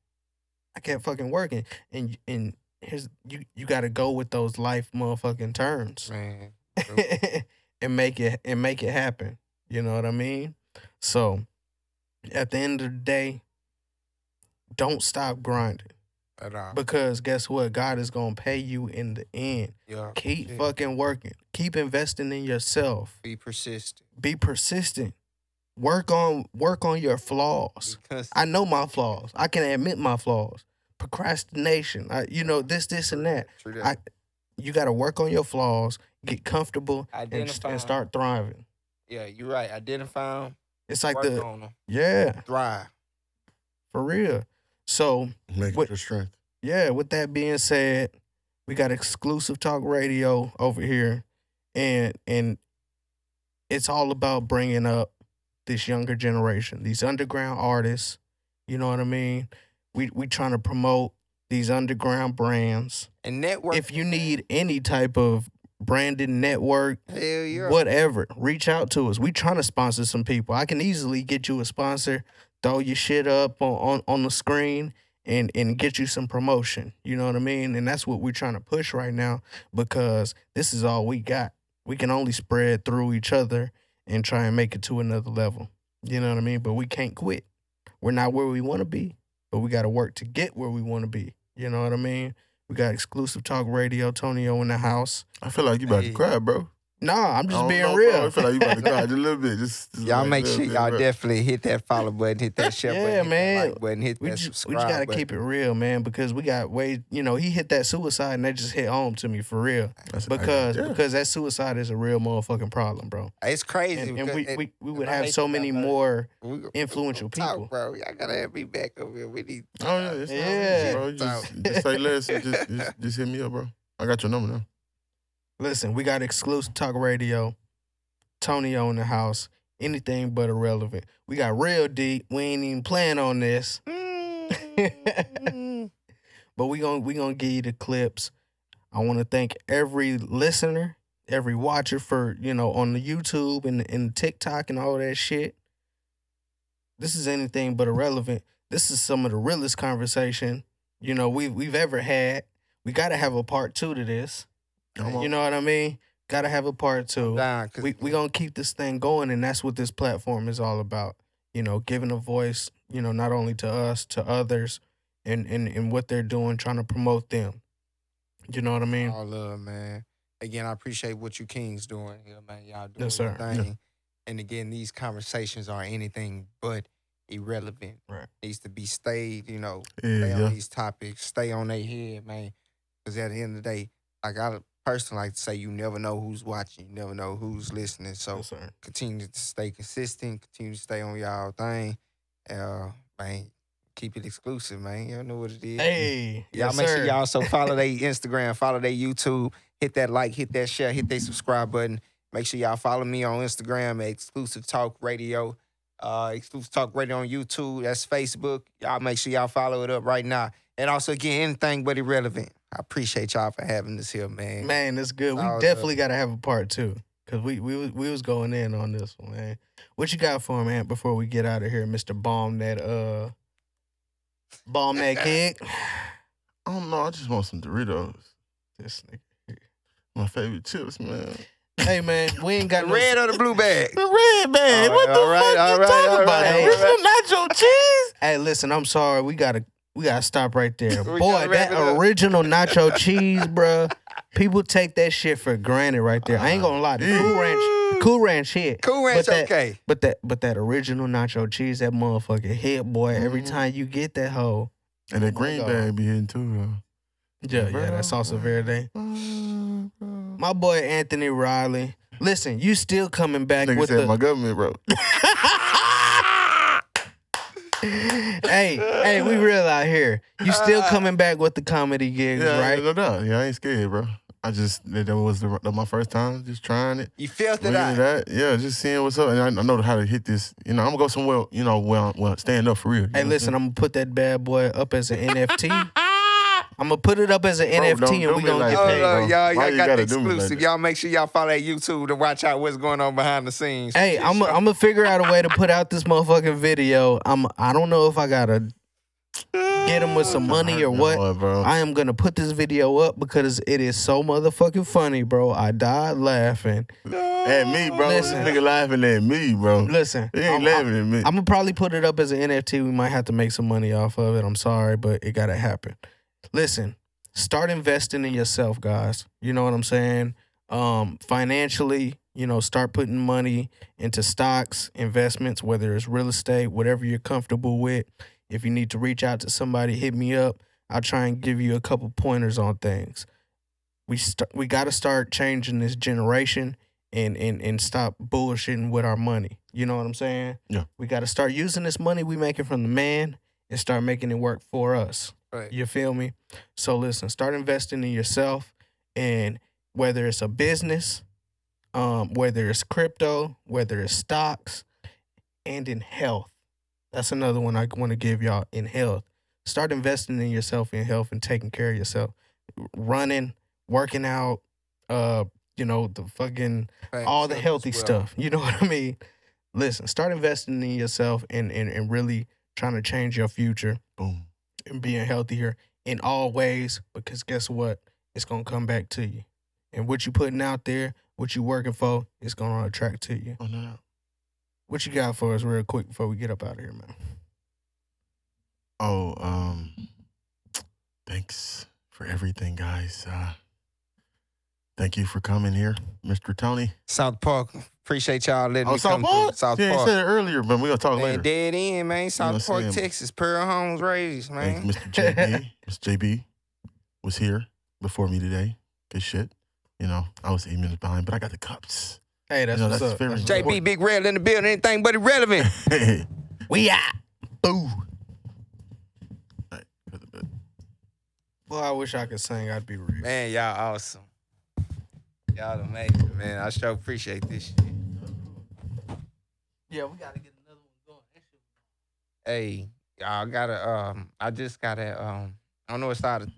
I kept fucking working. And and here's you you gotta go with those life motherfucking turns man. and make it and make it happen. You know what I mean? So at the end of the day, don't stop grinding At all. because guess what? God is gonna pay you in the end. yeah, Keep shit. fucking working. Keep investing in yourself. Be persistent. Be persistent. Work on work on your flaws. Because I know my flaws. I can admit my flaws. Procrastination. I, you know this, this, and that. True that. I- You got to work on your flaws. Get comfortable and, and start thriving. Yeah, you're right. Identify them. It's like the on them. yeah, Thrive. for real. So Make What- it your strength. yeah, with that being said, we got exclusive talk radio over here, and and it's all about bringing up this younger generation, these underground artists. You know what I mean? We we trying to promote these underground brands. And network. If you need any type of branded network, yeah. whatever, reach out to us. We trying to sponsor some people. I can easily get you a sponsor, throw your shit up on, on, on the screen and and get you some promotion. You know what I mean? And that's what we're trying to push right now because this is all we got. We can only spread through each other and try and make it to another level. You know what I mean? But we can't quit. We're not where we want to be, but we got to work to get where we want to be. You know what I mean? We got exclusive talk radio, Tonio in the house. I feel like you about Hey. to cry, bro. Nah, I'm just being know, real. Bro. I feel like you about to cry just a little bit. Just, just Y'all make a sure y'all bit, bro. definitely hit that follow button, hit that share Yeah, button, hit man. that like button, hit we that just, we just gotta button. keep it real, man, because we got way. You know, he hit that suicide, and that just hit home to me for real. That's- Because yeah. because that suicide is a real motherfucking problem, bro. It's crazy. And, and we, it- we we would have so many divert. more. we go- influential talk, people. bro. Y'all gotta have me back over here. We need. Oh yeah, it's Yeah. yeah. bro. You Just, just say less just, just just hit me up, bro. I got your number now. Listen, we got exclusive talk radio. Tony in the house. Anything but irrelevant. We got real deep. We ain't even playing on this. Mm. But we gonna we gonna give you the clips. I want to thank every listener, every watcher for you know on the YouTube and and TikTok and all that shit. This is anything but irrelevant. This is some of the realest conversation you know we've we've ever had. We gotta have a part two to this. You know what I mean? Gotta have a part two 'cause we we gonna keep this thing going, and that's what this platform is all about. You know, giving a voice, you know, not only to us, to others, and and and what they're doing, trying to promote them. You know what I mean? All love, man. Again, I appreciate what you kings doing here, man. Y'all doing Yes, your thing. And again, these conversations are anything but irrelevant. Right. Needs to be stayed, you know, Yeah, stay yeah. on these topics, stay on their head, man. Because at the end of the day, like I personally like to say, you never know who's watching, you never know who's listening. So Yes, continue to stay consistent, continue to stay on y'all thing. Uh, man, keep it exclusive, man. Y'all know what it is. Hey, Y'all yes, make sir. sure y'all also follow their Instagram, follow their YouTube, hit that like, hit that share, hit that subscribe button. Make sure y'all follow me on Instagram at Exclusive Talk Radio. Uh, Exclusive Talk Radio on YouTube. That's Facebook. Y'all make sure y'all follow it up right now. And also again, anything but irrelevant. I appreciate y'all for having this here, man. Man, that's good. We All definitely gotta have a part two. Cause we we was we was going in on this one, man. What you got for him, man, before we get out of here, Mr. Bomb that uh Bomb that kid? I don't know. I just want some Doritos. This nigga. My favorite chips, man. Hey man, we ain't got no Red or the blue bag? The red bag. All what right, the all right, fuck all you right, talking all about? right, This all is nacho cheese. Hey, listen, I'm sorry. We gotta we gotta stop right there. Boy, that original nacho cheese, bro. People take that shit for granted right there. I ain't gonna lie. The Cool Ranch, Cool Ranch hit. Cool Ranch, but that, okay. But that but that original nacho cheese, that motherfucker hit, boy. Every Mhm. time you get that hoe. And that green God. bag be hitting too, though. Yeah, yeah, that's also verde. My boy Anthony Riley. Listen, you still coming back Nigga with said the my government, bro. hey, hey, we real out here. You still coming back with the comedy gigs, yeah, right? no doubt. Yeah, I ain't scared, bro. I just that that was the, that my first time, just trying it. You felt it Reading out. that, yeah, just seeing what's up, and I, I know how to hit this. You know, I'm gonna go somewhere. You know, well, well, stand up for real. Hey, know what listen, I'm gonna put that bad boy up as an NFT. I'm gonna put it up as an Bro, NFT, don't and we me gonna like get that, paid. no, bro. y'all, Why y'all you got the gotta do me like exclusive. that? y'all make sure y'all follow that YouTube to watch out what's going on behind the scenes. Hey, I'm I'm gonna figure out a way to put out this motherfucking video. I'm I don't know if I gotta get him with some money or what. Boy, bro. I am gonna put this video up because it is so motherfucking funny, bro. I died laughing. at me, bro. Listen. This nigga laughing at me, bro. Listen, He ain't I'm, laughing at me. I'm gonna probably put it up as an NFT. We might have to make some money off of it. I'm sorry, but it gotta happen. Listen, start investing in yourself, guys. You know what I'm saying? Um, financially, you know, start putting money into stocks, investments, whether it's real estate, whatever you're comfortable with. If you need to reach out to somebody, hit me up. I'll try and give you a couple pointers on things. We st- we got to start changing this generation and and and stop bullshitting with our money. You know what I'm saying? Yeah. We got to start using this money we making from the man and start making it work for us. Right. You feel me? So listen, start investing in yourself and whether it's a business, um, whether it's crypto, whether it's stocks, and in health. That's another one I want to give y'all in health. start investing in yourself in health and taking care of yourself. Running, working out, uh, you know, the fucking all the healthy well. stuff. You know what I mean? Listen, start investing in yourself and, and and really trying to change your future Boom. And being healthier in all ways because guess what? It's gonna come back to you. And what you putting out there, what you working for, it's gonna attract to you. Oh no, no. What you got for us real quick before we get up out of here, man? Oh, um, thanks for everything, guys. Uh, thank you for coming here, Mr. Tony. South Park. Appreciate y'all letting Oh, me South come Park. through. South yeah, you said it earlier, but we're gonna talk Man, later. dead end, man. South what I'm Park, saying? Texas. Pearl Homes raised, man. Thanks, Mr. JB. Mr. JB was here before me today. Good shit. You know, I was eight minutes behind, but I got the cups. Hey, that's You know, what's that's up. very That's important. JB Big Red in the building. Anything but irrelevant. We out. Boo. hey. Boy, I wish I could sing. I'd be real. man, y'all awesome. Y'all amazing, man. I sure appreciate this shit. Yeah, we gotta get another one going. Hey, y'all I gotta um I just gotta um I don't know it's out of